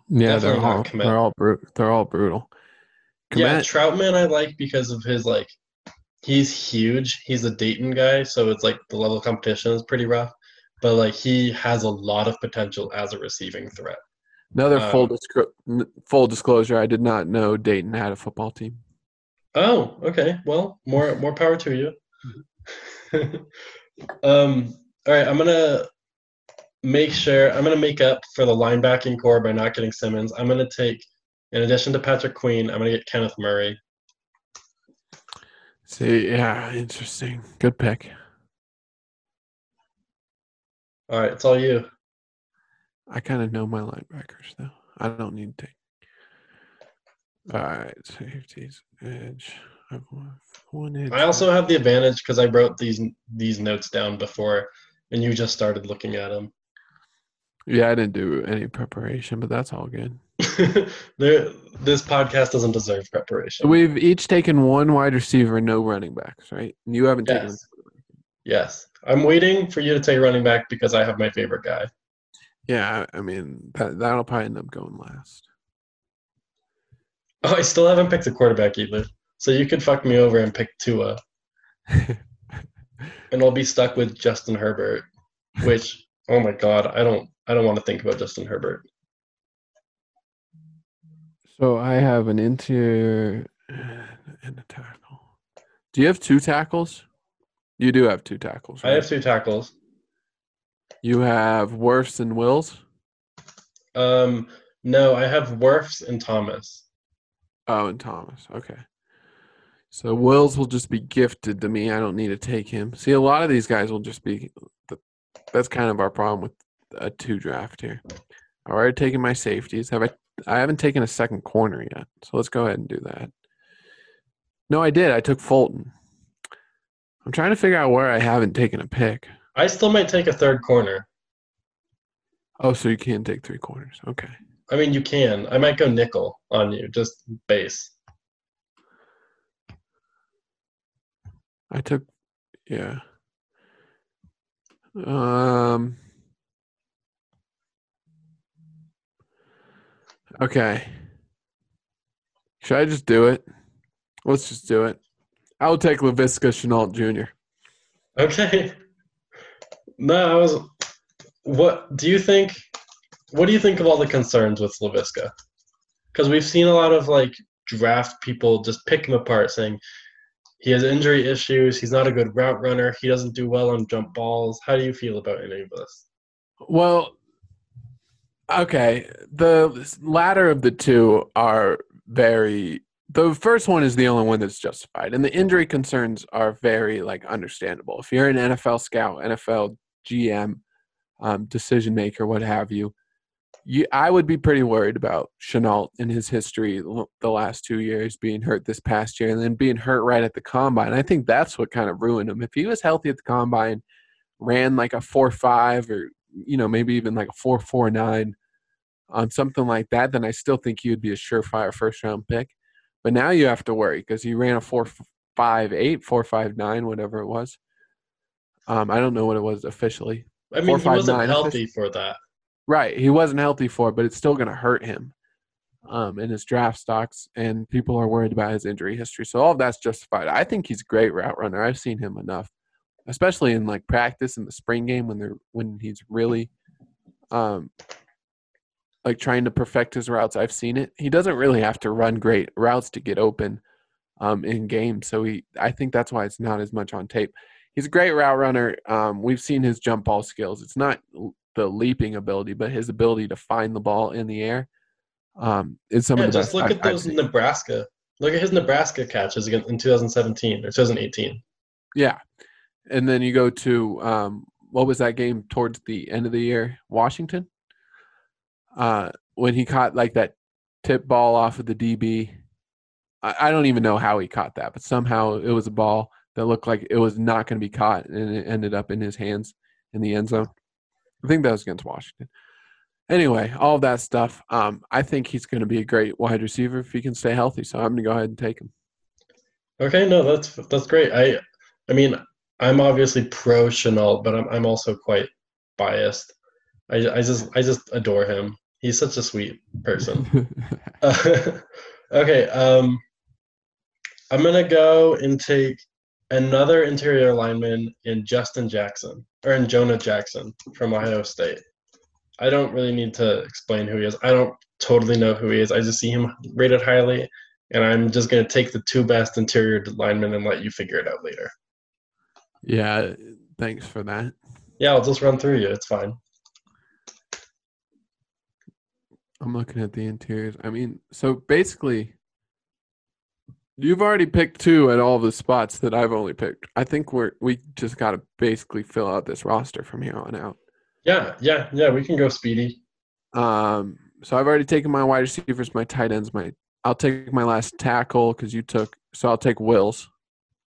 Yeah, Definitely they're all Kmet. they're all bru- they're all brutal. Yeah, Trautman I like because of his like he's huge. He's a Dayton guy, so it's like the level of competition is pretty rough. But like he has a lot of potential as a receiving threat. another full um, discro- n- full disclosure. I did not know Dayton had a football team. Oh, okay. Well, more more power to you. [LAUGHS] um, all right, I'm gonna make sure I'm gonna make up for the linebacking core by not getting Simmons. I'm gonna take, in addition to Patrick Queen, I'm gonna get Kenneth Murray. See, yeah, interesting. Good pick. All right, it's all you. I kind of know my linebackers though. I don't need to take. All right, safeties, edge. I've One edge. I also have the advantage because I wrote these these notes down before, and you just started looking at them. Yeah, I didn't do any preparation, but that's all good. [LAUGHS] there, this podcast doesn't deserve preparation. we've each taken one wide receiver, and no running backs, right? And you haven't taken. Yes. I'm waiting for you to take running back because I have my favorite guy. Yeah, I I mean that that'll probably end up going last. Oh, I still haven't picked a quarterback either. So you could fuck me over and pick Tua, [LAUGHS] and I'll be stuck with Justin Herbert. Which, oh my god, I don't, I don't want to think about Justin Herbert. So I have an interior and a tackle. Do you have two tackles? You do have two tackles. I have two tackles. You have Wirfs and Wills. Um, no, I have Wirfs and Thomas. Oh, and Thomas. Okay. So Wills will just be gifted to me. I don't need to take him. See, a lot of these guys will just be. That's kind of our problem with a two draft here. I've already taken my safeties. Have I? I haven't taken a second corner yet. So let's go ahead and do that. No, I did. I took Fulton. I'm trying to figure out where I haven't taken a pick. I still might take a third corner. Oh, so you can't take three corners. Okay. I mean, you can. I might go nickel on you, just base. I took, yeah. Um, Okay. Should I just do it? Let's just do it. I'll take Laviska Shenault Jr. Okay. No, I was. What do you think? What do you think of all the concerns with Laviska? Because we've seen a lot of like draft people just pick him apart, saying he has injury issues, he's not a good route runner, he doesn't do well on jump balls. How do you feel about any of this? Well, okay. The latter of the two are very. The first one is the only one that's justified, and the injury concerns are very like understandable. If you're an NFL scout, NFL GM, um, decision maker, what have you, you, I would be pretty worried about Shenault and his history the last two years, being hurt this past year, and then being hurt right at the combine. I think that's what kind of ruined him. If he was healthy at the combine, ran like a four five or you know maybe even like a four four nine, on something like that, then I still think he would be a surefire first round pick. But now you have to worry because he ran a four five eight, four five nine, whatever it was. Um, I don't know what it was officially. I mean, he wasn't healthy for that. Right, he wasn't healthy for it, but it's still going to hurt him um, in his draft stocks, and people are worried about his injury history. So all of that's justified. I think he's a great route runner. I've seen him enough, especially in like practice in the spring game when they're when he's really um, like trying to perfect his routes. I've seen it. He doesn't really have to run great routes to get open um, in games. So he, I think that's why it's not as much on tape. He's a great route runner. Um, we've seen his jump ball skills. It's not the leaping ability, but his ability to find the ball in the air um, is some yeah, of the just best. look at those Nebraska. Look at his Nebraska catches again in 2017 or 2018. Yeah, and then you go to um, what was that game towards the end of the year? Washington uh, when he caught like that tip ball off of the DB. I, I don't even know how he caught that, but somehow it was a ball that looked like it was not going to be caught, and it ended up in his hands in the end zone. I think that was against Washington. Anyway, all that stuff. Um, I think he's going to be a great wide receiver if he can stay healthy. So I'm going to go ahead and take him. Okay, no, that's that's great. I, I mean, I'm obviously pro Shenault, but I'm I'm also quite biased. I, I just I just adore him. He's such a sweet person. uh, [LAUGHS] [LAUGHS] okay, um, I'm gonna go and take another interior lineman in Justin Jackson or in Jonah Jackson from Ohio State. I don't really need to explain who he is. I don't totally know who he is. I just see him rated highly, and I'm just gonna take the two best interior linemen and let you figure it out later. Yeah, thanks for that. Yeah, I'll just run through you. It's fine. I'm looking at the interiors. I mean, so basically, you've already picked two at all the spots that I've only picked. I think we're we just got to basically fill out this roster from here on out. Yeah, yeah, yeah. We can go speedy. Um, so I've already taken my wide receivers, my tight ends, my. I'll take my last tackle because you took. So I'll take Wills.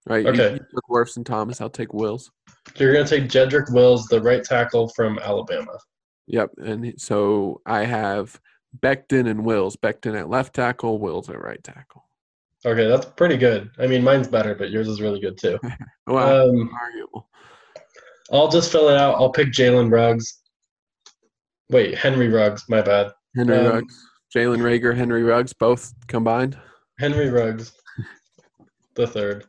Right. You- Okay. You, took Wirfs and Thomas. I'll take Wills. You're gonna take Jedrick Wills, the right tackle from Alabama. Yep. And so I have Becton and Wills. Becton at left tackle. Wills at right tackle. Okay, that's pretty good. I mean, mine's better, but yours is really good too. [LAUGHS] Well, Um, arguable. I'll just fill it out. I'll pick Jalen Ruggs. Wait, Henry Ruggs. My bad. Henry um, Ruggs, Jalen Reagor, Henry Ruggs, both combined. Henry Ruggs, the third.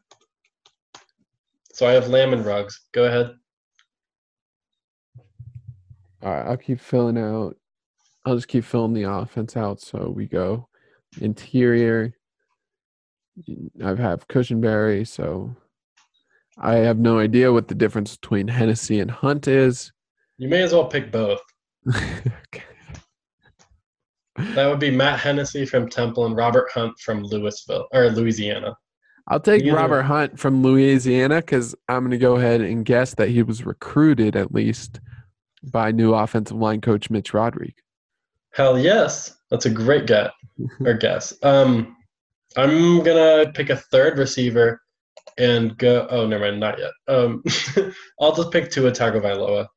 So I have Lamb and Ruggs. Go ahead. All right, I'll keep filling out. I'll just keep filling the offense out. So we go interior. I have Cushenberry, so I have no idea what the difference between Hennessy and Hunt is. You may as well pick both. Okay. [LAUGHS] That would be Matt Hennessy from Temple and Robert Hunt from Louisville or Louisiana. I'll take Either- Robert Hunt from Louisiana because I'm going to go ahead and guess that he was recruited at least by new offensive line coach Mitch Rodriguez. Hell yes, that's a great get or [LAUGHS] guess. Um, I'm gonna pick a third receiver and go. Oh, never mind, not yet. Um, [LAUGHS] I'll just pick Tua Tagovailoa.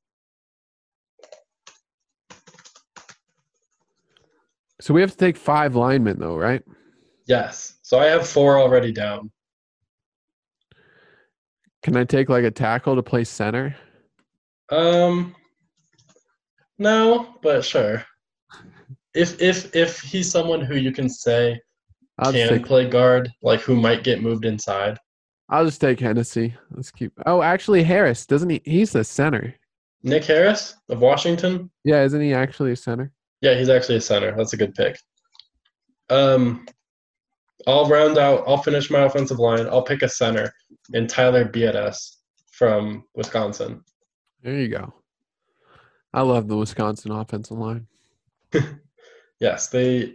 So we have to take five linemen, though, right? Yes. So I have four already down. Can I take like a tackle to play center? Um, no, but sure. If if if he's someone who you can say I'll can take. play guard, like who might get moved inside. I'll just take Hennessy. Let's keep. Oh, actually, Harris doesn't he? He's the center. Nick Harris of Washington. Yeah, isn't he actually a center? Yeah, he's actually a center. That's a good pick. Um, I'll round out. I'll finish my offensive line. I'll pick a center in Tyler Biadasz from Wisconsin. There you go. I love the Wisconsin offensive line. [LAUGHS] Yes, they.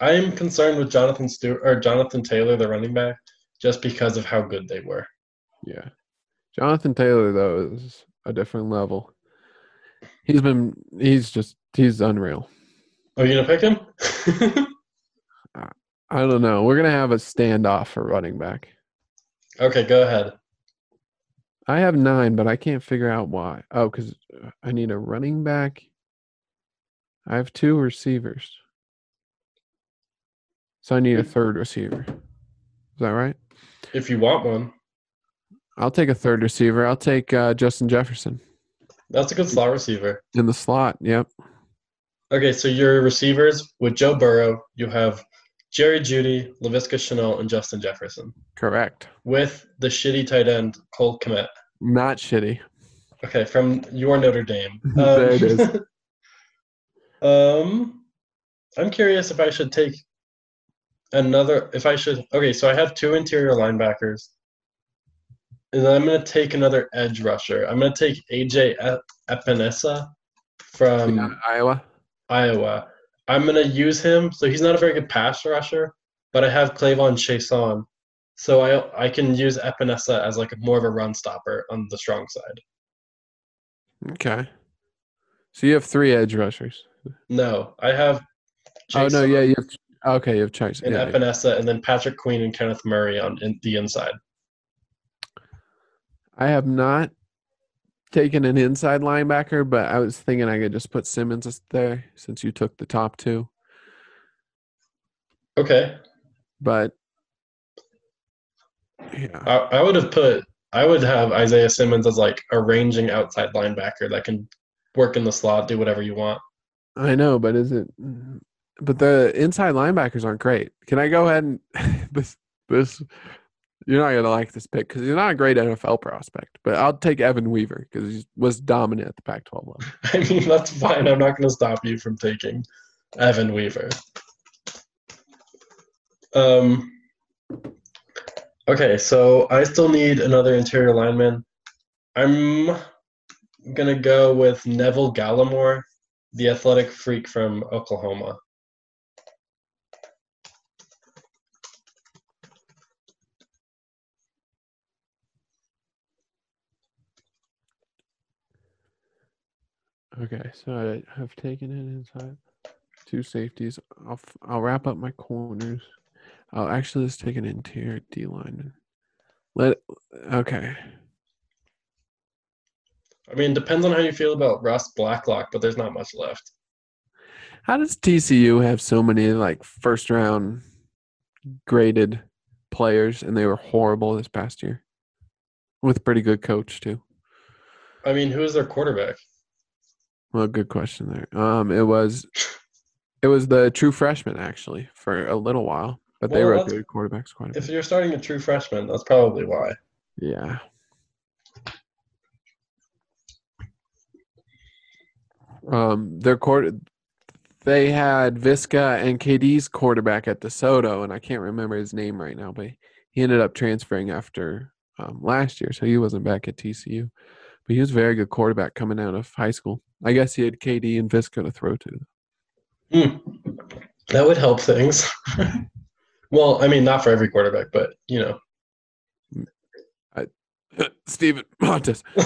I am concerned with Jonathan Stewart or Jonathan Taylor, the running back, just because of how good they were. Yeah. Jonathan Taylor though is a different level. He's been he's just he's unreal. Oh, Are you gonna pick him? [LAUGHS] I don't know. We're gonna have a standoff for running back. okay, go ahead. I have nine, but I can't figure out why. Oh, because I need a running back. I have two receivers. So I need a third receiver. Is that right? If you want one, I'll take a third receiver. I'll take uh, Justin Jefferson that's a good slot receiver. in the slot. Yep. Okay, so your receivers with Joe Burrow, you have Jerry Jeudy, Laviska Shenault, and Justin Jefferson. Correct. With the shitty tight end, Cole Kmet. Not shitty. Okay, from your Notre Dame. Um, [LAUGHS] There it is. [LAUGHS] um, I'm curious if I should take another. If I should. Okay, so I have two interior linebackers, and then I'm gonna take another edge rusher. I'm gonna take AJ Ep- Epenesa from Iowa. Iowa. I'm gonna use him. So he's not a very good pass rusher, but I have K'Lavon Chaisson, so I I can use Epenesa as like more of a run stopper on the strong side. Okay. So you have three edge rushers. No, I have. Oh no, yeah, you have okay, you have Chase. and Yeah, Epenesa, and then Patrick Queen and Kenneth Murray on in, the inside. I have not taken an inside linebacker, but I was thinking I could just put Simmons there since you took the top two. Okay, But yeah, I, I would have put. I would have Isaiah Simmons as like a ranging outside linebacker that can work in the slot, do whatever you want. I know, but is it? But the inside linebackers aren't great. Can I go ahead and [LAUGHS] this this? You're not gonna like this pick because he's not a great NFL prospect. But I'll take Evan Weaver because he was dominant at the Pac-12 level. [LAUGHS] I mean, that's fine. I'm not to stop you from taking Evan Weaver. Um. Okay, so I still need another interior lineman. I'm gonna go with Neville Gallimore, the athletic freak from Oklahoma. Okay, so I have taken it inside. Two safeties. I'll f- I'll wrap up my corners. I'll actually let's take an interior D line. Let okay. I mean, depends on how you feel about Russ Blacklock, but there's not much left. How does TCU have so many like first round graded players and they were horrible this past year? With pretty good coach too. I mean, who is their quarterback? Well, good question there. Um it was it was the true freshman actually for a little while. But they Well, rotated quarterbacks quite a bit. If you're starting a true freshman, that's probably why. Yeah. Um, their court, they had Viska and KD's quarterback at DeSoto, and I can't remember his name right now, but he ended up transferring after um, last year, so he wasn't back at TCU. But he was a very good quarterback coming out of high school. I guess he had KD and Viska to throw to. Hmm. That would help things. [LAUGHS] well, I mean, not for every quarterback, but you know. [LAUGHS] Steven Montez. [LAUGHS]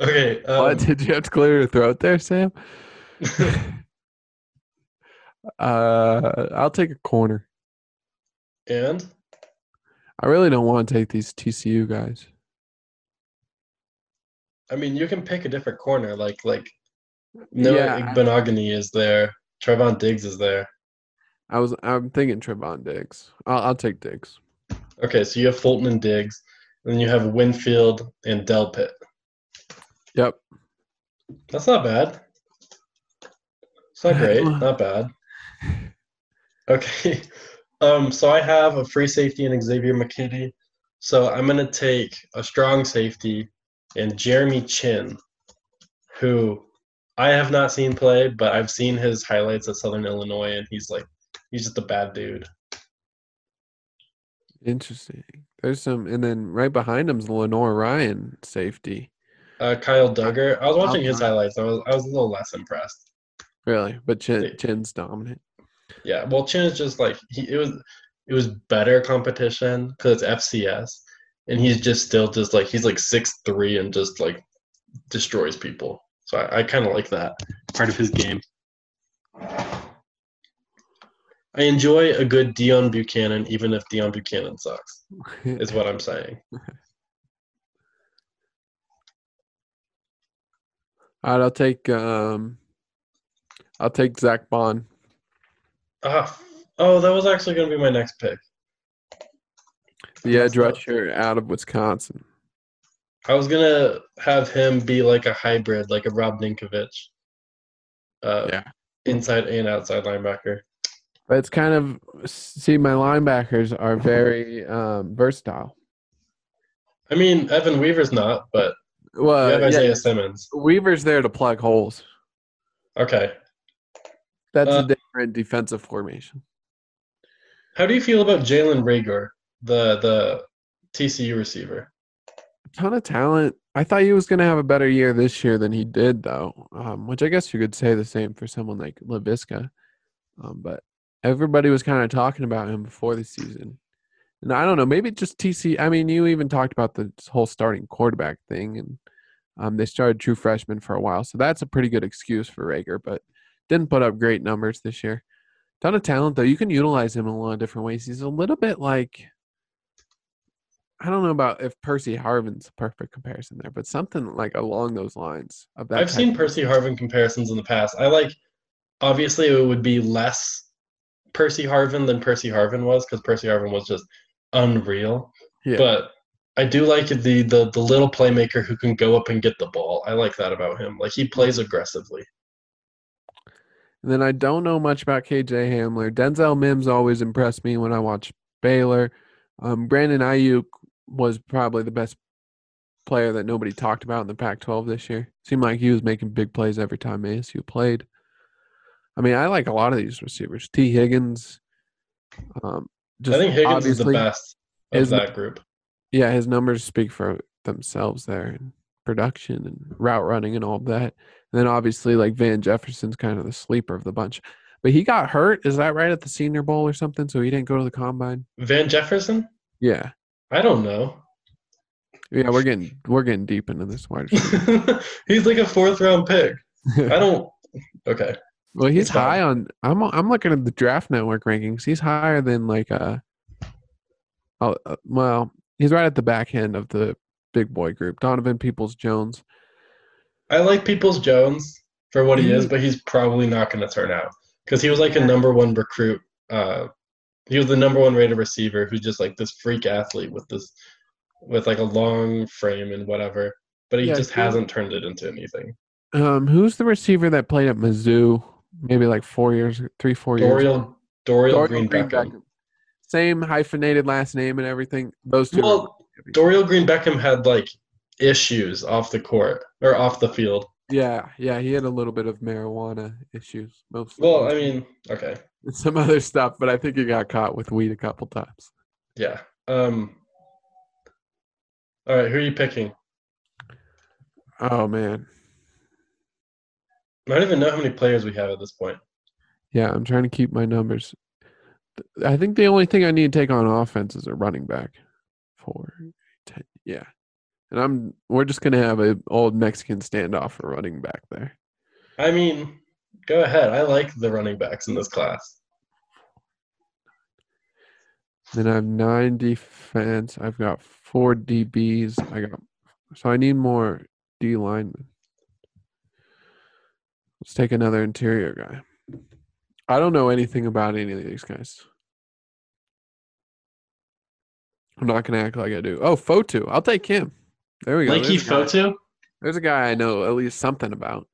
okay. Um, what did you have to clear your throat there, Sam? uh, I'll take a corner. and I really don't want to take these TCU guys. I mean, you can pick a different corner, like like Noah Yeah. Igbinoghene is there, Trevon Diggs is there. I was I'm thinking Trevon Diggs. I'll, I'll take Diggs. Okay, so you have Fulton and Diggs, and then you have Winfield and Delpit. Yep. That's not bad. It's not great, [LAUGHS] not bad. Okay. [LAUGHS] Um, so I have a free safety in Xavier McKinney. So I'm gonna take a strong safety and Jeremy Chinn, who I have not seen play, but I've seen his highlights at Southern Illinois, and he's like he's just a bad dude. Interesting. There's some, and then right behind him's Lenoir-Rhyne safety. Uh, Kyle Dugger. I was watching his Uh-huh. highlights. I was I was a little less impressed. Really, but Chinn, Chinn's dominant. Yeah, well, Chinn is just like he. It was it was better competition because it's FCS, and he's just still just like he's like six three and just like destroys people. So I, I kind of like that part of his game. I enjoy a good Deone Bucannon, even if Deone Bucannon sucks. [LAUGHS] Is what I'm saying. All right, I'll take um, I'll take Zack Baun. Ah, oh, that was actually going to be my next pick. The edge rusher out of Wisconsin. I was gonna have him be like a hybrid, like a Rob Ninkovich. Uh, Yeah. inside and outside linebacker. But it's kind of see my linebackers are very um, versatile. I mean, Evan Weaver's not, but you Well, have Uh, yeah, Isaiah Simmons. Weaver's there to plug holes. Okay. That's Uh, a different defensive formation. How do you feel about Jalen Reagor, the the TCU receiver? ton of talent. I thought he was going to have a better year this year than he did, though. Um, which I guess you could say the same for someone like Laviska. Um, but everybody was kind of talking about him before the season, and I don't know. Maybe just TC. I mean, you even talked about the whole starting quarterback thing, and um, they started true freshmen for a while, so that's a pretty good excuse for Reagor. But didn't put up great numbers this year. Ton of talent though. You can utilize him in a lot of different ways. He's a little bit like I don't know about if Percy Harvin's a perfect comparison there, but something like along those lines of that. I've seen of- Percy Harvin comparisons in the past. I like, obviously, it would be less Percy Harvin than Percy Harvin was because Percy Harvin was just unreal. Yeah. But I do like the, the the little playmaker who can go up and get the ball. I like that about him. Like he plays aggressively. And then I don't know much about KJ Hamler. Denzel Mims always impressed me when I watch Baylor. Um, Brandon Aiyuk was probably the best player that nobody talked about in the Pac-12 this year. Seemed like he was making big plays every time ASU played. I mean, I like a lot of these receivers. Tee Higgins. Um, just I think Higgins is the best of his- that group. yeah, his numbers speak for themselves there in production and route running and all that. And then obviously like Van Jefferson's kind of the sleeper of the bunch. But he got hurt, is that right at the senior bowl or something? So he didn't go to the combine? Van Jefferson? Yeah. I don't know. Yeah, we're getting we're getting deep into this wide receiver. [LAUGHS] He's like a fourth round pick. I don't. Okay. well, he's high on I'm I'm looking at the draft network rankings. He's higher than like uh oh uh, well, he's right at the back end of the big boy group. Donovan Peoples Jones. I like Peoples Jones for what he is, but he's probably not going to turn out because he was like a number one recruit. Uh, he was the number one rated receiver who's just like this freak athlete with this, with like a long frame and whatever. But he Yeah, just hasn't turned it into anything. Um, who's the receiver that played at Mizzou? Maybe like four years, three, four years. ago? Dorial, Dorial, Dorial Green, Green Beckham. Beckham. Same hyphenated last name and everything. Those two. Well, Dorial Green Beckham had like issues off the court or off the field. yeah, yeah, he had a little bit of marijuana issues, mostly. Well, I mean, okay, and some other stuff, but I think he got caught with weed a couple times. yeah. Um. All right, who are you picking? Oh man, I don't even know how many players we have at this point. yeah, I'm trying to keep my numbers. I think the only thing I need to take on offense is a running back. Four, ten, yeah, and I'm we're just gonna have a old Mexican standoff for running back there. I mean, go ahead. I like the running backs in this class. Then I have nine defense. I've got four DBs. I got so I need more D linemen. Let's take another interior guy. I don't know anything about any of these guys. I'm not gonna act like I do. Oh, Fotu. I'll take him. There we go. Leki Fotu. there's a guy I know at least something about.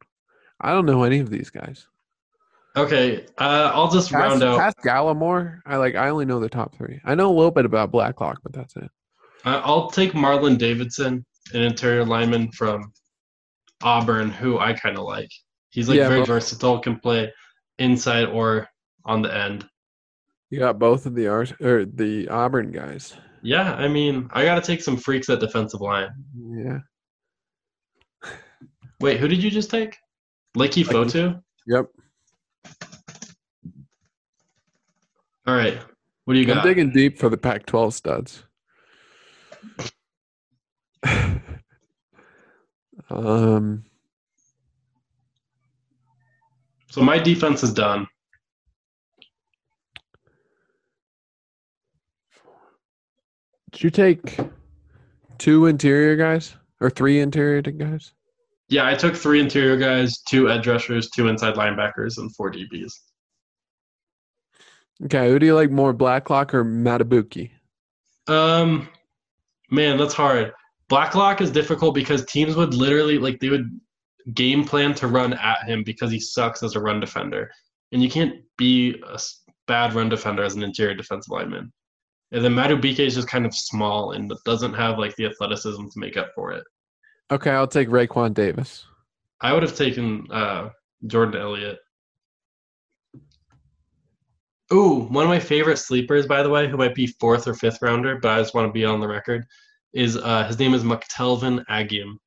I don't know any of these guys. Okay, uh, I'll just Past, round out. past Gallimore, I like. I only know the top three. I know a little bit about Blacklock, but that's it. I- I'll take Marlon Davidson, an interior lineman from Auburn, who I kind of like. He's like Yeah, very but- versatile, can play inside or on the end. You got both of the Ars or the Auburn guys. Yeah, I mean, I got to take some freaks at defensive line. Yeah. Wait, who did you just take? Leki. Fotu? Yep. All right. What do you got? I'm digging deep for the Pac-12 studs. [LAUGHS] um. So my defense is done. Did you take two interior guys or three interior guys? Yeah, I took three interior guys, two edge rushers, two inside linebackers, and four DBs. Okay, who do you like more, Blacklock or Madubuike? Um, man, that's hard. Blacklock is difficult because teams would literally like they would game plan to run at him because he sucks as a run defender, and you can't be a bad run defender as an interior defensive lineman. And then Madubuike is just kind of small and doesn't have like the athleticism to make up for it. Okay, I'll take Raekwon Davis. I would have taken uh, Jordan Elliott. Ooh, one of my favorite sleepers, by the way, who might be fourth or fifth rounder, but I just want to be on the record, is uh, his name is McTelvin Agim.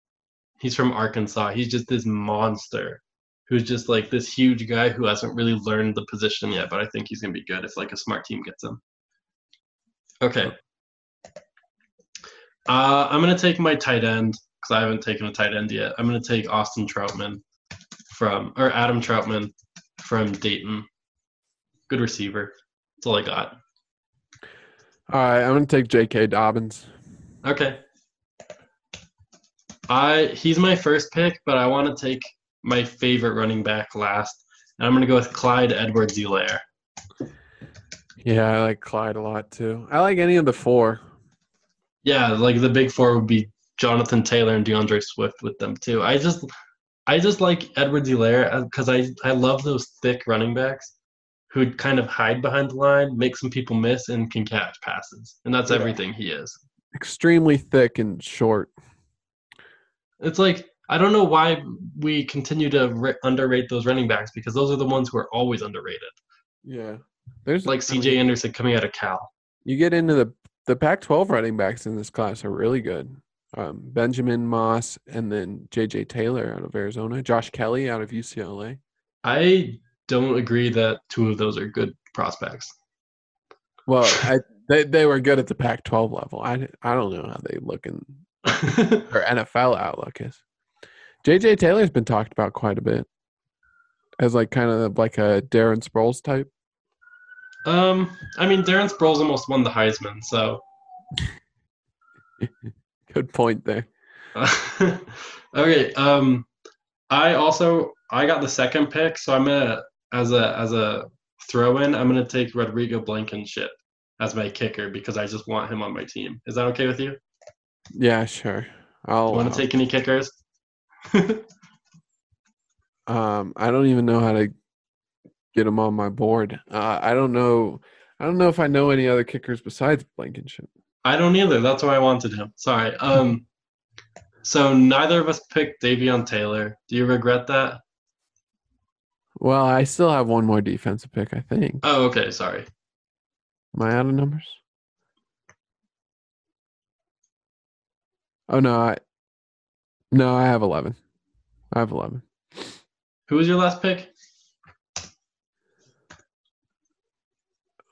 He's from Arkansas. He's just this monster who's just like this huge guy who hasn't really learned the position yet, but I think he's gonna be good if like a smart team gets him. Okay. Uh, I'm gonna take my tight end because I haven't taken a tight end yet. I'm going to take Austin Trautman from, or Adam Trautman from Dayton. Good receiver. That's all I got. All right, I'm gonna take J.K. Dobbins. Okay. I he's my first pick, but I want to take my favorite running back last. And I'm going to go with Clyde Edwards Helaire. Yeah, I like Clyde a lot too. I like any of the four. Yeah, like the big four would be Jonathan Taylor and DeAndre Swift with them too. I just I just like Edwards Helaire because uh, I, I love those thick running backs who kind of hide behind the line, make some people miss, and can catch passes. And that's Yeah. everything he is. Extremely thick and short. It's like I don't know why we continue to re- underrate those running backs because those are the ones who are always underrated. Yeah. There's Like I CJ mean, Anderson coming out of Cal. You get into the the Pac-12 running backs in this class are really good. Um, Benjamin Moss and then J.J. Taylor out of Arizona, Josh Kelly out of UCLA. I don't agree that two of those are good prospects. Well, [LAUGHS] I, they they were good at the Pac-12 level. I I don't know how they look in [LAUGHS] their NFL outlook is. J.J. Taylor's been talked about quite a bit as like kind of like a Darren Sproles type. um, I mean, Darren Sproles almost won the Heisman, so [LAUGHS] Good point there. okay. Um, I also I got the second pick, so I'm gonna as a as a throw in, I'm gonna take Rodrigo Blankenship as my kicker because I just want him on my team. Is that okay with you? Yeah, sure. I'll Want to take any kickers? [LAUGHS] Um, I don't even know how to get him on my board. Uh, I don't know. I don't know if I know any other kickers besides Blankenship. I don't either. That's why I wanted him. Sorry. Um, so neither of us picked Davion Taylor. Do you regret that? Well, I still have one more defensive pick. I think. Oh, okay. Sorry. Am I out of numbers? Oh no, I no, I have eleven. I have eleven. Who was your last pick?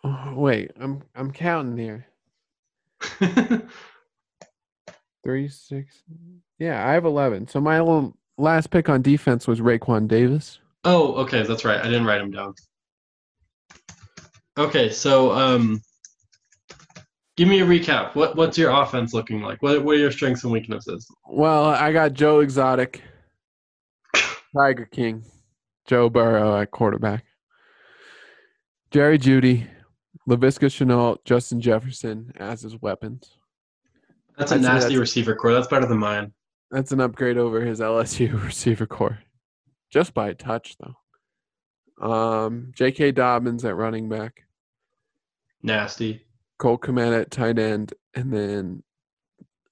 Oh, wait, I'm I'm counting here. [LAUGHS] Three, six. Yeah, I have eleven. So my last pick on defense was Raekwon Davis. Oh, okay. That's right. I didn't write them down. Okay, so um, give me a recap. What what's your offense looking like? What what are your strengths and weaknesses? Well, I got Joe Exotic, Tiger King, Joe Burrow at quarterback, Jerry Jeudy, Laviska Shenault, Justin Jefferson as his weapons. That's a I'd nasty that's- receiver core. That's better than mine. That's an upgrade over his LSU [LAUGHS] receiver core, just by a touch though. Um, J.K. Dobbins at running back, Nasty. Cole Kmet at tight end, and then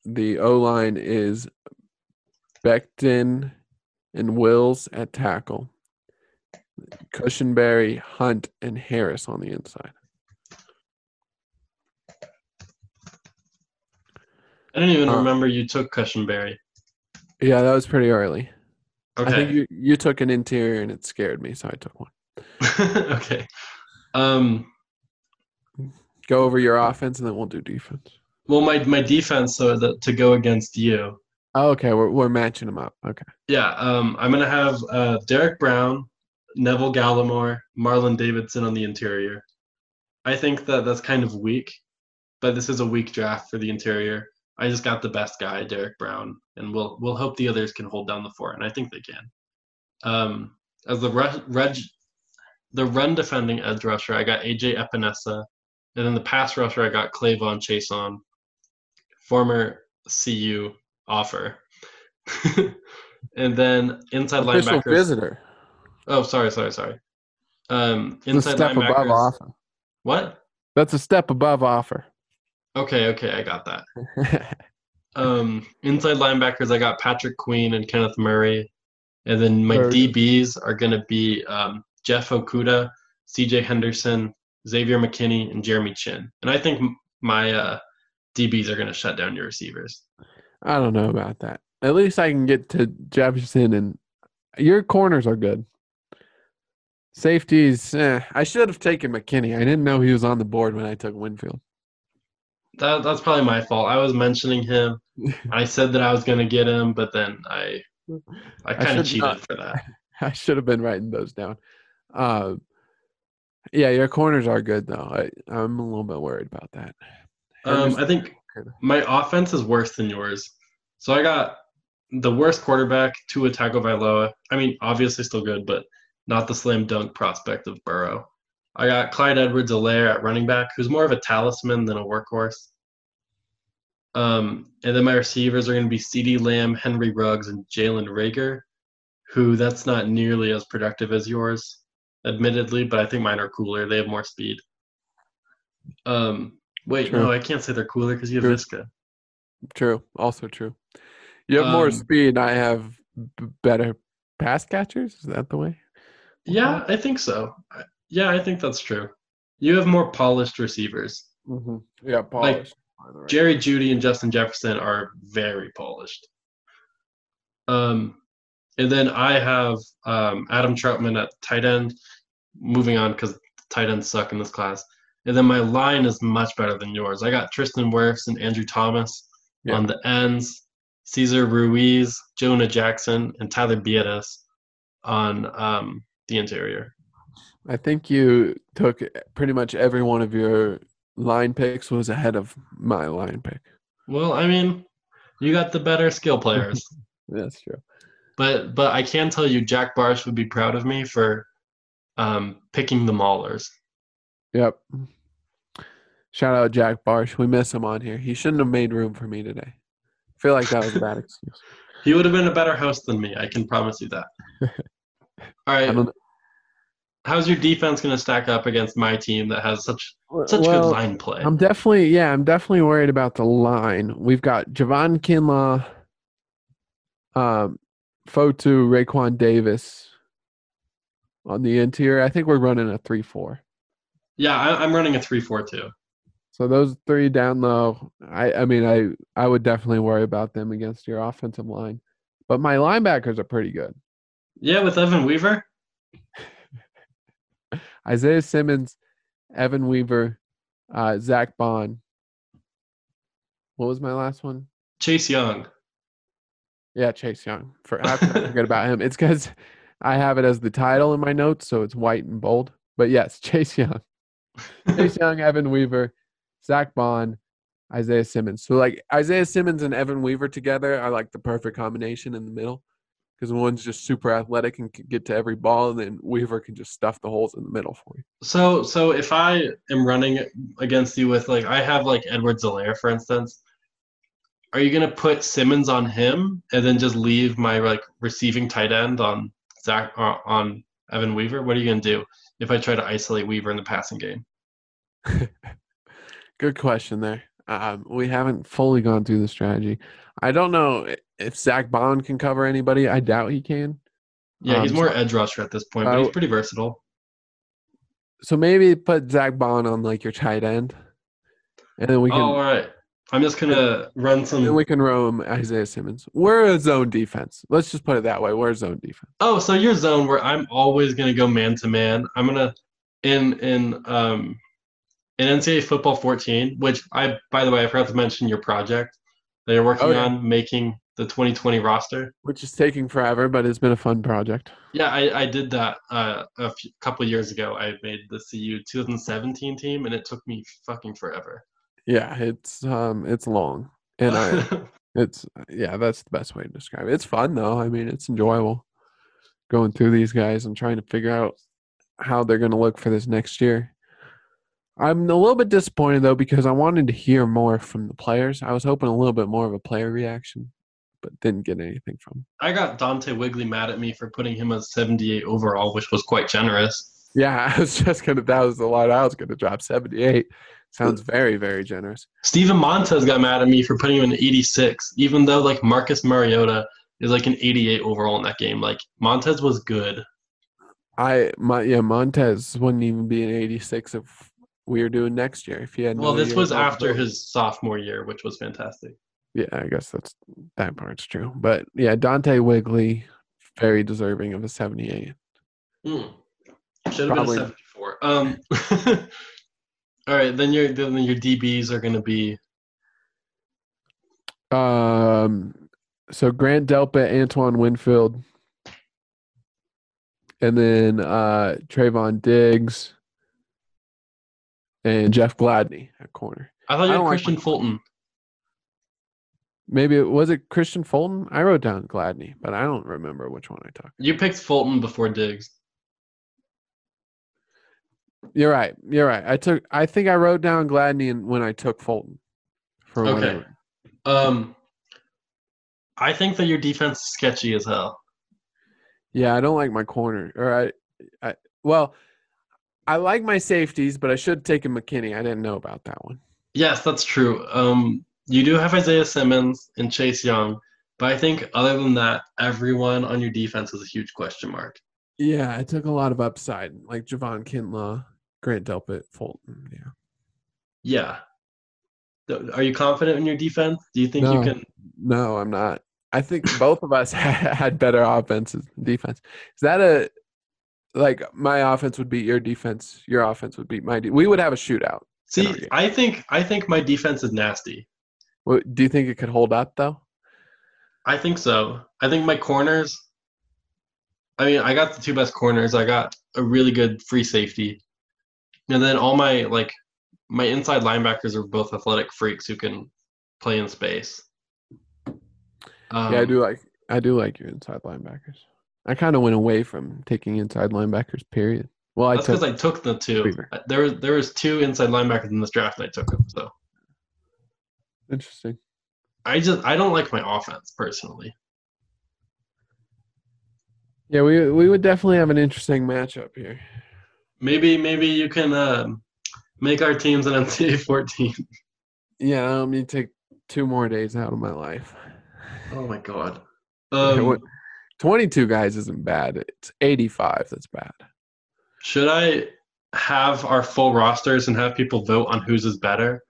the O line is Becton and Wills at tackle. Cushenberry, Hunt, and Harris on the inside. I didn't even Uh, remember you took Cushenberry. Yeah, that was pretty early. I think you, you took an interior and it scared me, so I took one. [LAUGHS] okay. Um. Go over your offense and then we'll do defense. Well, my my defense, so that to go against you. Oh, okay, we're, we're matching them up. Okay. Yeah. Um. I'm gonna have uh, Derrick Brown, Neville Gallimore, Marlon Davidson on the interior. I think that that's kind of weak, but this is a weak draft for the interior. I just got the best guy, Derrick Brown, and we'll we'll hope the others can hold down the fort, and I think they can. Um, as the ru- reg, the run defending edge rusher, I got AJ Epenesa, and then the pass rusher, I got K'Lavon Chaisson, former CU offer, [LAUGHS] and then inside Official linebackers. visitor. Oh, sorry, sorry, sorry. Um, inside step above linebackers. offer. What? That's a step above offer. Okay, okay, I got that. [LAUGHS] Um, inside linebackers, I got Patrick Queen and Kenneth Murray, and then my. DBs are gonna be um, Jeff Okudah, C.J. Henderson, Xavier McKinney, and Jeremy Chinn. And I think my uh, DBs are gonna shut down your receivers. I don't know about that. At least I can get to Jefferson and your corners are good. Safeties, eh, I should have taken McKinney. I didn't know he was on the board when I took Winfield. That that's probably my fault. I was mentioning him. [LAUGHS] I said that I was gonna get him, but then I I kind of cheated not. for that. [LAUGHS] I should have been writing those down. Uh, yeah, your corners are good though. I, I'm a little bit worried about that. Um, I think my offense is worse than yours. So I got the worst quarterback, to Tua Tagovailoa. I mean, obviously still good, but not the slam dunk prospect of Burrow. I got Clyde Edwards-Helaire at running back, who's more of a talisman than a workhorse. Um, and then my receivers are going to be CeeDee Lamb, Henry Ruggs, and Jalen Reagor, who that's not nearly as productive as yours, admittedly, but I think mine are cooler. They have more speed. Um, wait, True. no, I can't say they're cooler because you have. Viska. True. Also true. You have more Um, speed. I have b- better pass catchers. Is that the way? Yeah, I think so. Yeah, I think that's true. You have more polished receivers. Mm-hmm. Yeah, polished. Jerry Jeudy and Justin Jefferson are very polished. Um, and then I have um, Adam Trautman at tight end. Moving on because tight ends suck in this class. And then my line is much better than yours. I got Tristan Wirfs and Andrew Thomas Yeah. on the ends, Cesar Ruiz, Jonah Jackson, and Tyler Biadasz on um, the interior. I think you took pretty much every one of your line picks was ahead of my line pick. Well, I mean, you got the better skill [LAUGHS] players. That's true. But but I can tell you, Jack Barsh would be proud of me for um, picking the Maulers. Yep. Shout out Jack Barsh. We miss him on here. He shouldn't have made room for me today. I feel like that was a bad [LAUGHS] excuse. He would have been a better host than me. I can promise you that. [LAUGHS] All right. How's your defense going to stack up against my team that has such such well, good line play? I'm definitely, yeah, I'm definitely worried about the line. We've got Javon Kinlaw, um, Fotu, Raekwon Davis on the interior. I think we're running a 3 4. yeah, I, I'm running a three-four-two. So those three down low, I, I mean, I, I would definitely worry about them against your offensive line. But my linebackers are pretty good. Yeah, with Evan Weaver. [LAUGHS] Isaiah Simmons, Evan Weaver, uh, Zack Baun. What was my last one? Chase Young. Yeah, Chase Young. For I [LAUGHS] forget about him? It's because I have it as the title in my notes, so it's white and bold. But yes, [LAUGHS] Chase Young, Chase Young, Evan Weaver, Zack Baun, Isaiah Simmons. So like Isaiah Simmons and Evan Weaver together are like the perfect combination in the middle, because one's just super athletic and can get to every ball, and then Weaver can just stuff the holes in the middle for you. So so if I am running against you with like I have like Edwards Helaire, for instance, are you gonna put Simmons on him and then just leave my like receiving tight end on Zach uh, on Evan Weaver? What are you going to do if I try to isolate Weaver in the passing game? [LAUGHS] Good question there. Um, we haven't fully gone through the strategy. I don't know if Zack Baun can cover anybody. I doubt he can. Yeah, he's Um, more so- edge rusher at this point, but he's pretty versatile. So maybe put Zack Baun on like your tight end, and then we can oh, all right. I'm just going to run some. then we can roam Isaiah Simmons. We're a zone defense. Let's just put it that way. We're a zone defense. Oh, so your zone where I'm always gonna go man to man. I'm gonna in in um in NCAA football 14, which I by the way I forgot to mention your project that you're working Oh, yeah. on making the 2020 roster. Which is taking forever, but it's been a fun project. Yeah, I, I did that uh, a few, couple years ago. I made the CU 2017 team, and it took me fucking forever. Yeah, it's um it's long. And I [LAUGHS] it's yeah, that's the best way to describe it. It's fun though. I mean, it's enjoyable going through these guys and trying to figure out how they're going to look for this next year. I'm a little bit disappointed though because I wanted to hear more from the players. I was hoping a little bit more of a player reaction, but didn't get anything from. I got Dante Wigley mad at me for putting him as 78 overall, which was quite generous. Yeah, [LAUGHS] I was just gonna. That was the line I was gonna drop. Seventy-eight sounds very, very generous. Steven Montez got mad at me for putting him in 86, even though like Marcus Mariota is like an 88 overall in that game. Like Montez was good. I my yeah Montez wouldn't even be an eighty-six if we were doing next year. If he had. Well, this was after his sophomore year, which was fantastic. Yeah, I guess that's that part's true. But yeah, Dante Wigley, very deserving of a 78. Mm. Should have Probably- been a 74. Um, [LAUGHS] all right, then your then your DBs are going to be Um, so Grant Delpit, Antoine Winfield, and then uh Trevon Diggs and Jeff Gladney at corner. I thought you had like Kristian my- Fulton. Maybe it was it Kristian Fulton? I wrote down Gladney, but I don't remember which one I took. You picked Fulton before Diggs. You're right. You're right. I took. I think I wrote down Gladney when I took Fulton. For Okay. whatever. Um, I think that your defense is sketchy as hell. Yeah, I don't like my corner. Or I, I well, I like my safeties, but I should have taken McKinney. I didn't know about that one. Yes, that's true. Um, you do have Isaiah Simmons and Chase Young, but I think other than that, everyone on your defense is a huge question mark. Yeah, it took a lot of upside, like Javon Kinlaw, Grant Delpit, Fulton. Yeah. Yeah. Are you confident in your defense? Do you think you can? No, I'm not. I think both of us [LAUGHS] had better offenses than defense. Is that a like my offense would beat your defense? Your offense would beat my. De- we would have a shootout. See. I think I think my defense is nasty. What, do you think it could hold up though? I think so. I think my corners. I mean, I got the two best corners. I got a really good free safety, and then all my like my inside linebackers are both athletic freaks who can play in space. Um, yeah, I do like I do like your inside linebackers. I kind of went away from taking inside linebackers. Period. Well, I That's took. because I took the two. There was there was two inside linebackers in this draft, and I took them. So Interesting. I just I don't like my offense personally. Yeah, we we would definitely have an interesting matchup here. Maybe maybe you can um, make our teams an [LAUGHS] NCAA 14. Yeah, let me take two more days out of my life. Oh my god. Um, 22 guys isn't bad. It's 85 that's bad. Should I have our full rosters and have people vote on whose is better?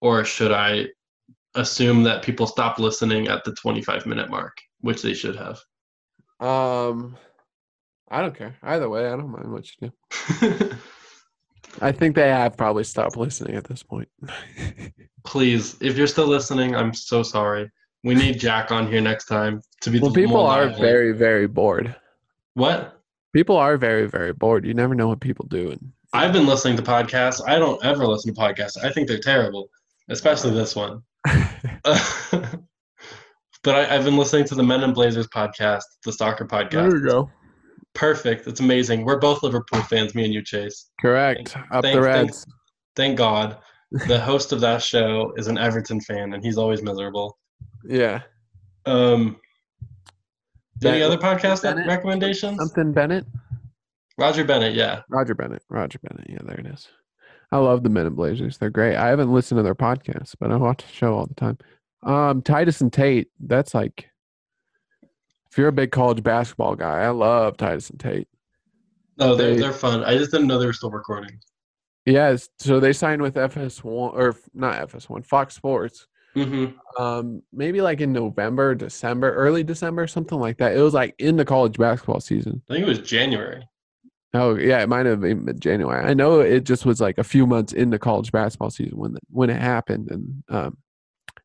Or should I assume that people stop listening at the 25 minute mark, which they should have? Um, I don't care. Either way, I don't mind what you do. [LAUGHS] I think they have probably stopped listening at this point. [LAUGHS] Please, if you're still listening, I'm so sorry. We need Jack on here next time to be well, people are lively. very, very bored. What? People are very, very bored. You never know what people do. And I've been listening to podcasts. I don't ever listen to podcasts. I think they're terrible, especially this one. [LAUGHS] but I, I've been listening to the Men in Blazers podcast, the soccer podcast. there we go. Perfect. It's amazing. We're both Liverpool fans, me and you, Chase. Correct. Up thanks, the thanks. Reds. Thank God. The host of that show is an Everton fan, and he's always miserable. Yeah. Um, any other podcast Bennett? recommendations? Something Bennett. Roger Bennett, yeah. Roger Bennett. Roger Bennett. Yeah, there it is. I love the Men in Blazers. They're great. I haven't listened to their podcast, but I watch the show all the time. Um, Titus and Tate. That's like, if you're a big college basketball guy, I love Titus and Tate. No, they're They- they're fun. I just didn't know they were still recording. Yes. So they signed with FS1 or not FS1, Fox Sports. Mm-hmm. Um, maybe like in November, December, early December, something like that. It was like in the college basketball season. I think it was January. Oh yeah, it might have been mid-January. I know it just was like a few months into college basketball season when the, when it happened, and um,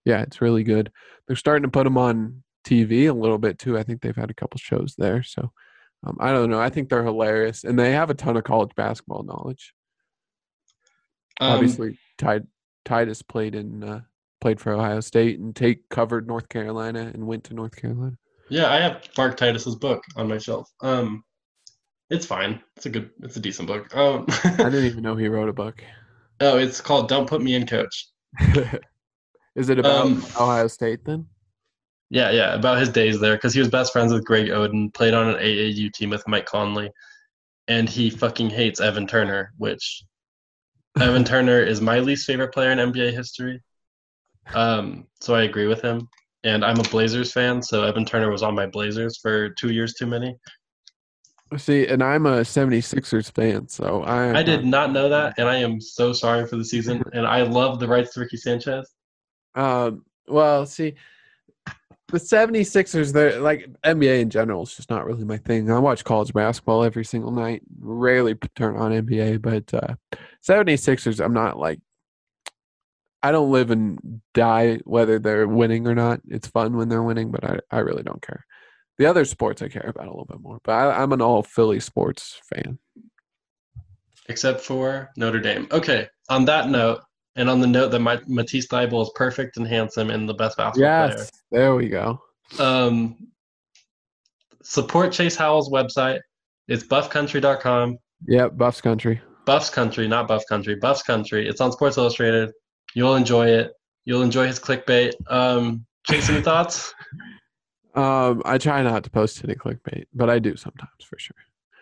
yeah, it's really good. They're starting to put them on TV a little bit too. I think they've had a couple shows there, so um, I don't know. I think they're hilarious, and they have a ton of college basketball knowledge. Um, Obviously, Titus played in uh, played for Ohio State, and Tate covered North Carolina and went to North Carolina. Yeah, I have Mark Titus's book on my shelf. Um, it's fine. It's a good. It's a decent book. Um, I didn't even [LAUGHS] know he wrote a book. oh, it's called "Don't Put Me in Coach." [LAUGHS] Is it about Um, Ohio State then? Yeah, yeah, about his days there because he was best friends with Greg Oden, played on an AAU team with Mike Conley, and he fucking hates Evan Turner, which Evan [LAUGHS] Turner is my least favorite player in NBA history. Um, so I agree with him, and I'm a Blazers fan, so Evan Turner was on my Blazers for two years too many. See, and I'm a 76ers fan, so I I did not know that, and I am so sorry for the season. [LAUGHS] And I love the rights to Ricky Sanchez. Um, well, see, the 76ers, they're like NBA in general is just not really my thing. I watch college basketball every single night, rarely turn on NBA, but uh, 76ers, I'm not like, I don't live and die whether they're winning or not. It's fun when they're winning, but I, I really don't care. The other sports I care about a little bit more, but I, I'm an all Philly sports fan. except for Notre Dame. Okay, on that note, and on the note that my, Matisse Thybulle is perfect and handsome and the best basketball Yes, there we go. Um, support Chase Howell's website. It's buffcountry.com. Yep, Buffs country. Buffs Country, not Buff Country. Buffs Country. It's on Sports Illustrated. You'll enjoy it. You'll enjoy his clickbait. Um, Chase, any thoughts? [LAUGHS] Um, I try not to post any clickbait, but I do sometimes for sure.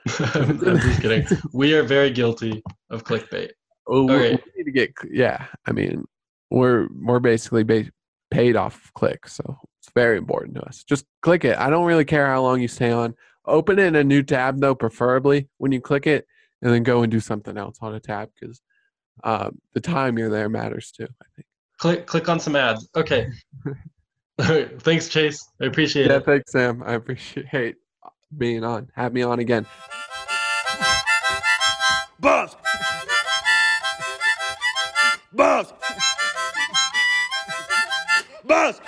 [LAUGHS] I'm just kidding. We are very guilty of clickbait. Oh, we- Okay. we need to get yeah. I mean, we're we're basically ba- paid off of clicks, so it's very important to us. Just click it. I don't really care how long you stay on. Open it in a new tab though, preferably when you click it, and then go and do something else on a tab because um, the time you're there matters too. I think. Click click on some ads. Okay. [LAUGHS] [LAUGHS] Thanks, Chase. I appreciate Yeah, it. Yeah, thanks, Sam. I appreciate being on. Have me on again. Buffs. Buffs. Buffs.